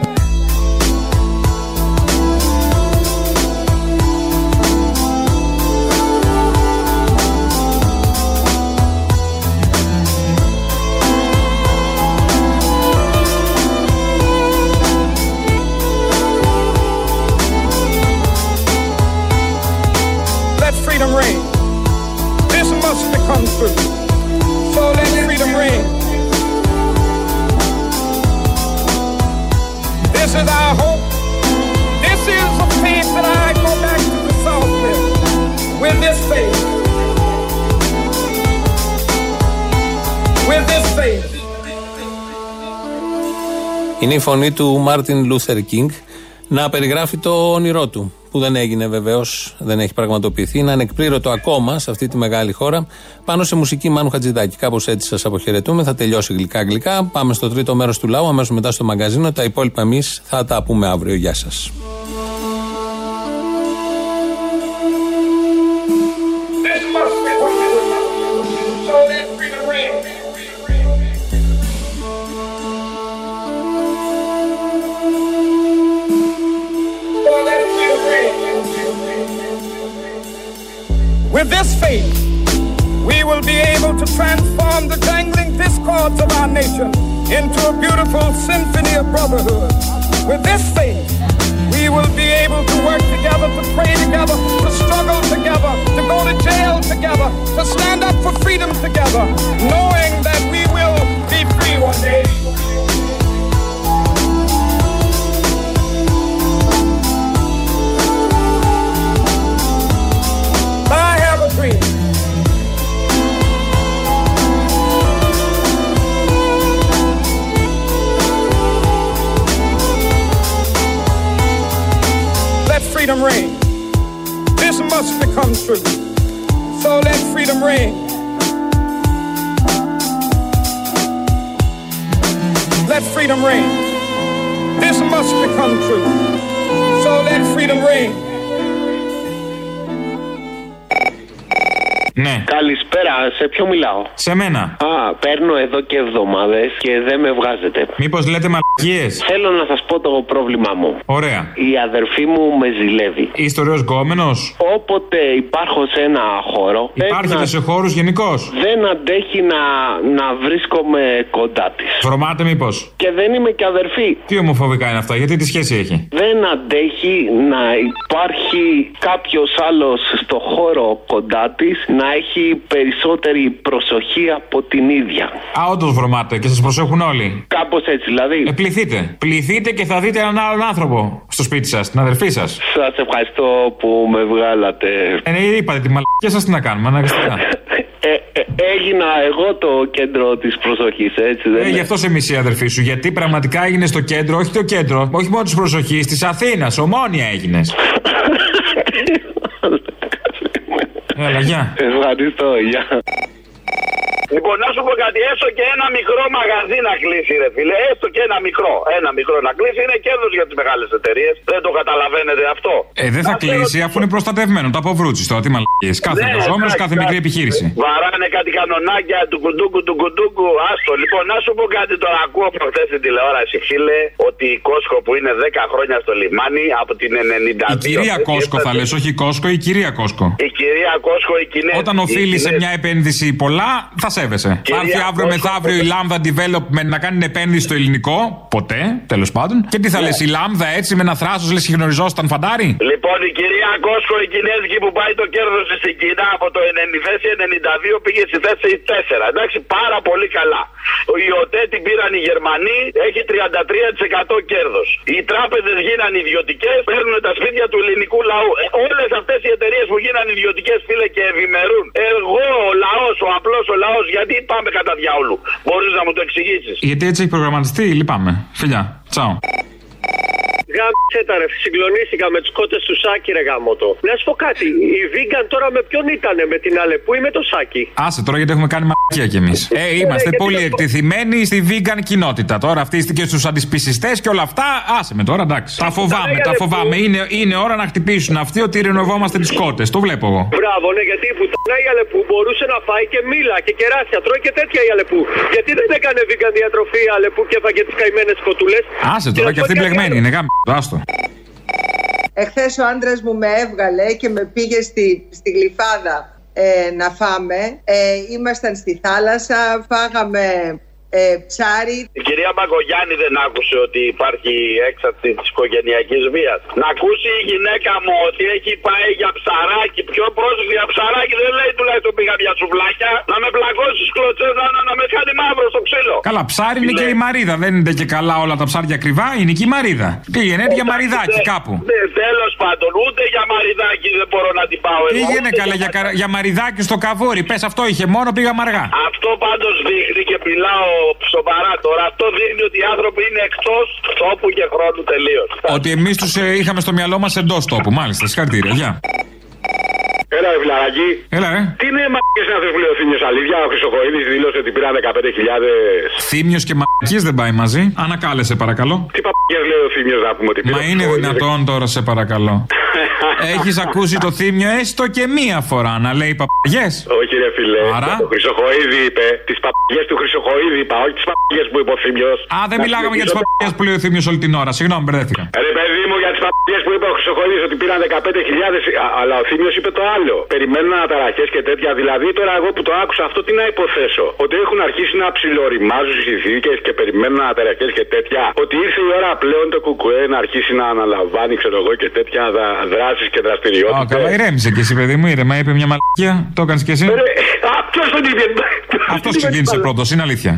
Είναι η φωνή του Μάρτιν Λούθερ Κίνγκ να περιγράφει το όνειρό του. Που δεν έγινε βεβαίως, δεν έχει πραγματοποιηθεί. Είναι ανεκπλήρωτο ακόμα σε αυτή τη μεγάλη χώρα. Πάνω σε μουσική Μάνου Χατζηδάκη. Κάπως έτσι σας αποχαιρετούμε. Θα τελειώσει γλυκά-γλυκά. Πάμε στο τρίτο μέρος του λαού, αμέσως μετά στο μαγκαζίνο. Τα υπόλοιπα εμείς θα τα πούμε αύριο. Γεια σας. With this faith, we will be able to transform the jangling discords of our nation into a beautiful symphony of brotherhood. With this faith, we will be able to work together, to pray together, to struggle together, to go to jail together, to stand up for freedom together, knowing that we will be free one day. Freedom ring. This must become true. So let freedom ring. Let freedom ring. This must become true. So let freedom ring. Ναι. Καλησπέρα, σε ποιο μιλάω; Σε μένα. Α, παίρνω εδώ και εβδομάδες και δεν με βγάζετε. Μήπως λέτε μαλακίες; Θέλω να σας πω το πρόβλημά μου. Ωραία. Η αδερφή μου με ζηλεύει. Είστε ωραίος γκόμενος; Όποτε υπάρχω σε ένα χώρο. Υπάρχετε να- σε χώρους γενικώς; Δεν αντέχει να, να βρίσκομαι κοντά της. Βρωμάτε μήπως; Και δεν είμαι και αδερφή. Τι ομοφοβικά είναι αυτά, γιατί τι σχέση έχει; Δεν αντέχει να υπάρχει κάποιος άλλος στο χώρο κοντά της να έχει περισσότερη προσοχή από την ίδια. Α, όντως βρωμάτε και σας προσέχουν όλοι. Κάπως έτσι δηλαδή. Ε, πληθείτε. Πληθείτε και θα δείτε έναν άλλον άνθρωπο στο σπίτι σας, την αδερφή σας. Σας ευχαριστώ που με βγάλατε. Ε, ναι, είπατε τη μαλακία σας τι να κάνουμε, αναγκαστικά. Ε, ε, έγινα εγώ το κέντρο της προσοχής, έτσι δεν Ε, είναι; γι' αυτό σε μισή αδερφή σου. Γιατί πραγματικά έγινε στο κέντρο, όχι το κέντρο, όχι μόνο της προσοχής, της Αθήνας. Ομόνια έγινες. Έλα, γεια. Ευχαριστώ, γεια. Λοιπόν, να σου πω κάτι, έστω και ένα μικρό μαγαζί να κλείσει, ρε φίλε. Έστω και ένα μικρό. Ένα μικρό να κλείσει είναι κέρδος για τις μεγάλες εταιρείες. Δεν το καταλαβαίνετε αυτό. Ε, δεν θα κλείσει αφού είναι προστατευμένο. Το αποβρούτσι τώρα, τι μαλακίες. Κάθε Ναι, εργαζόμενο, εντάξει, κάθε μικρή εντάξει. επιχείρηση. Βαράνε κάτι κανονάκια του κουντούκου του κουντούκου. Άστο. Λοιπόν, να σου πω κάτι τώρα. Ακούω προχθές στην τηλεόραση, φίλε, ότι η Κόσκο που είναι 10 χρόνια στο λιμάνι από την 92. Η κυρία Κόσκο θα λες, όχι η Κόσκο, η κυρία Κόσκο. Η κυρία Κόσκο, η Κινέζη. Όταν οφείλει σε μια επένδυση πολλά, θα σέβεσαι. Θα έρθει αύριο Κόσκο, μεθαύριο η Λάμδα Development να κάνει επένδυση στο ελληνικό. Ποτέ, τέλος πάντων. Και τι θα Ναι. λες, η Λάμδα έτσι με ένα θράσος λες και γνωριζόταν φαντάρι; Λοιπόν, η κυρία Κόσκο, η Κινέζικη που πάει το κέρδος της στην Κίνα από το 90 θέση 92 πήγε στη θέση 4. Εντάξει, πάρα πολύ καλά. Η ΟΤΕ την πήραν οι Γερμανοί, έχει 33% κέρδος. Οι τράπεζες γίνανε ιδιωτικές, παίρνουν τα σπίτια του ελληνικού λαού. Όλες αυτές οι εταιρείες που γίνανε ιδιωτικές, φίλε, και ευημερούν. Εγώ, ο λαός, ο απλός ο λαός, γιατί πάμε κατά διάολου. Μπορείς να μου το εξηγήσεις. Γιατί έτσι έχει προγραμματιστεί, λυπάμαι. Φιλιά, τσαο. Γάμισε τα ρε, συγκλονίστηκα με του κότες του Σάκη, ρε γάμοτο. Να σου πω κάτι, οι vegan τώρα με ποιον ήτανε, με την Αλεπού ή με το Σάκη; Άσε τώρα γιατί έχουμε κάνει μαλακία κι εμείς. Ε, είμαστε γιατί πολύ δεν- εκτεθειμένοι στη vegan κοινότητα. Τώρα αυτή και στους αντισπισιστές και όλα αυτά. Άσε με τώρα, εντάξει. Τα φοβάμαι, τα φοβάμαι. Είναι, είναι ώρα να χτυπήσουν αυτοί ότι ρενοβόμαστε τις κότες. Το βλέπω εγώ. Μπράβο, ναι, γιατί η πουτάνα η Αλεπού μπορούσε να φάει και μήλα και κεράσια. Τρώει και τέτοια η Αλεπού. Γιατί δεν έκανε vegan διατροφή η Αλεπού και έφαγε τις καημένες κοτούλες. Άσε τώρα και αυτή μπλεγμένη είναι. Γάμι. Άστο. Εχθές ο άντρας μου με έβγαλε και με πήγε στη, στη γλυφάδα ε, να φάμε. Ε, ήμασταν στη θάλασσα, φάγαμε ε, ψάρι. Η κυρία Μπαγκογιάννη δεν άκουσε ότι υπάρχει έξαρση της οικογενειακής βίας. Να ακούσει η γυναίκα μου ότι έχει πάει για ψαράκι. Πιο πρόσφυγα για ψαράκι δεν λέει τουλάχιστον πήγα για σουβλάκια. Να με πλακώσει στις κλωτσές, να, να, να με κάνει μαύρο στο ξύλο. Καλά, ψάρι είναι και η μαρίδα. Δεν είναι και καλά όλα τα ψάρια ακριβά. Είναι και η μαρίδα. Πήγαινε για μαριδάκι κάπου. Ναι, τέλος πάντων, ούτε για μαριδάκι δεν μπορώ να την πάω εγώ. Πήγαινε ούτε καλά για, καρα- για μαριδάκι στο καβούρι. Πες αυτό είχε μόνο, πήγα αργά. Αυτό πάντως δείχνει και μιλάω σοβαρά τώρα. Αυτό δείχνει ότι οι άνθρωποι είναι εκτός τόπου και χρόνου τελείως. Ότι εμείς τους είχαμε στο μυαλό μας εντός τόπου. Μάλιστα, συγχαρητήρια. Γεια. Έλα, ρε φιλαράκι. Έλα, ρε. Τι είναι μαγικέ είναι αυτέ που λέει ο Θήμιος Αλήθεια. Ο Χρυσοκοίδη δήλωσε ότι πήραν 15.000. Θύμιο και μαλακής δεν πάει μαζί. Ανακάλεσε, παρακαλώ. Τι παπαγιές λέει ο Θήμιος να πούμε ότι πήρε. Μα είναι δυνατόν τώρα, σε παρακαλώ. Έχεις ακούσει το θύμιο έστω και μία φορά να λέει παπαγιές. Όχι, ρε φιλέ. Άρα; Ο Χρυσοκοίδη είπε. Τις παπαγιές του Χρυσοκοίδη είπα, όχι τις παπαγιές που είπε ο Θήμιος. Α, δεν μιλάγαμε για τις παπαγιές που λέει ο θύμιο όλη την ώρα. Συγγνώμη, μπερδεύτηκα. Ρε παιδί μου, για τις παπαγιές που είπε ο Χρυσοκοίδη ότι πήραν 15.000, α- αλλά ο Θήμιος είπε το άλλο. Περιμένουν αναταραχές και τέτοια. Δηλαδή τώρα εγώ που το άκουσα αυτό τι να υποθέσω; Ότι έχουν αρχίσει να ψιλοριμάζουν οι συνθήκες και περιμένουν αναταραχές και τέτοια. Ότι ήρθε η ώρα πλέον το κουκουέ να αρχίσει να αναλαμβάνει, ξέρω εγώ, και τέτοια δράσεις και Α, δραστηριότητε. καλά, ηρέμησε και εσύ, παιδί μου, ήρεμα. Είπε μια μαλακία. Το έκανες και εσύ; Α, ποιο τον είπε. Αυτός ξεκίνησε πρώτος, είναι αλήθεια.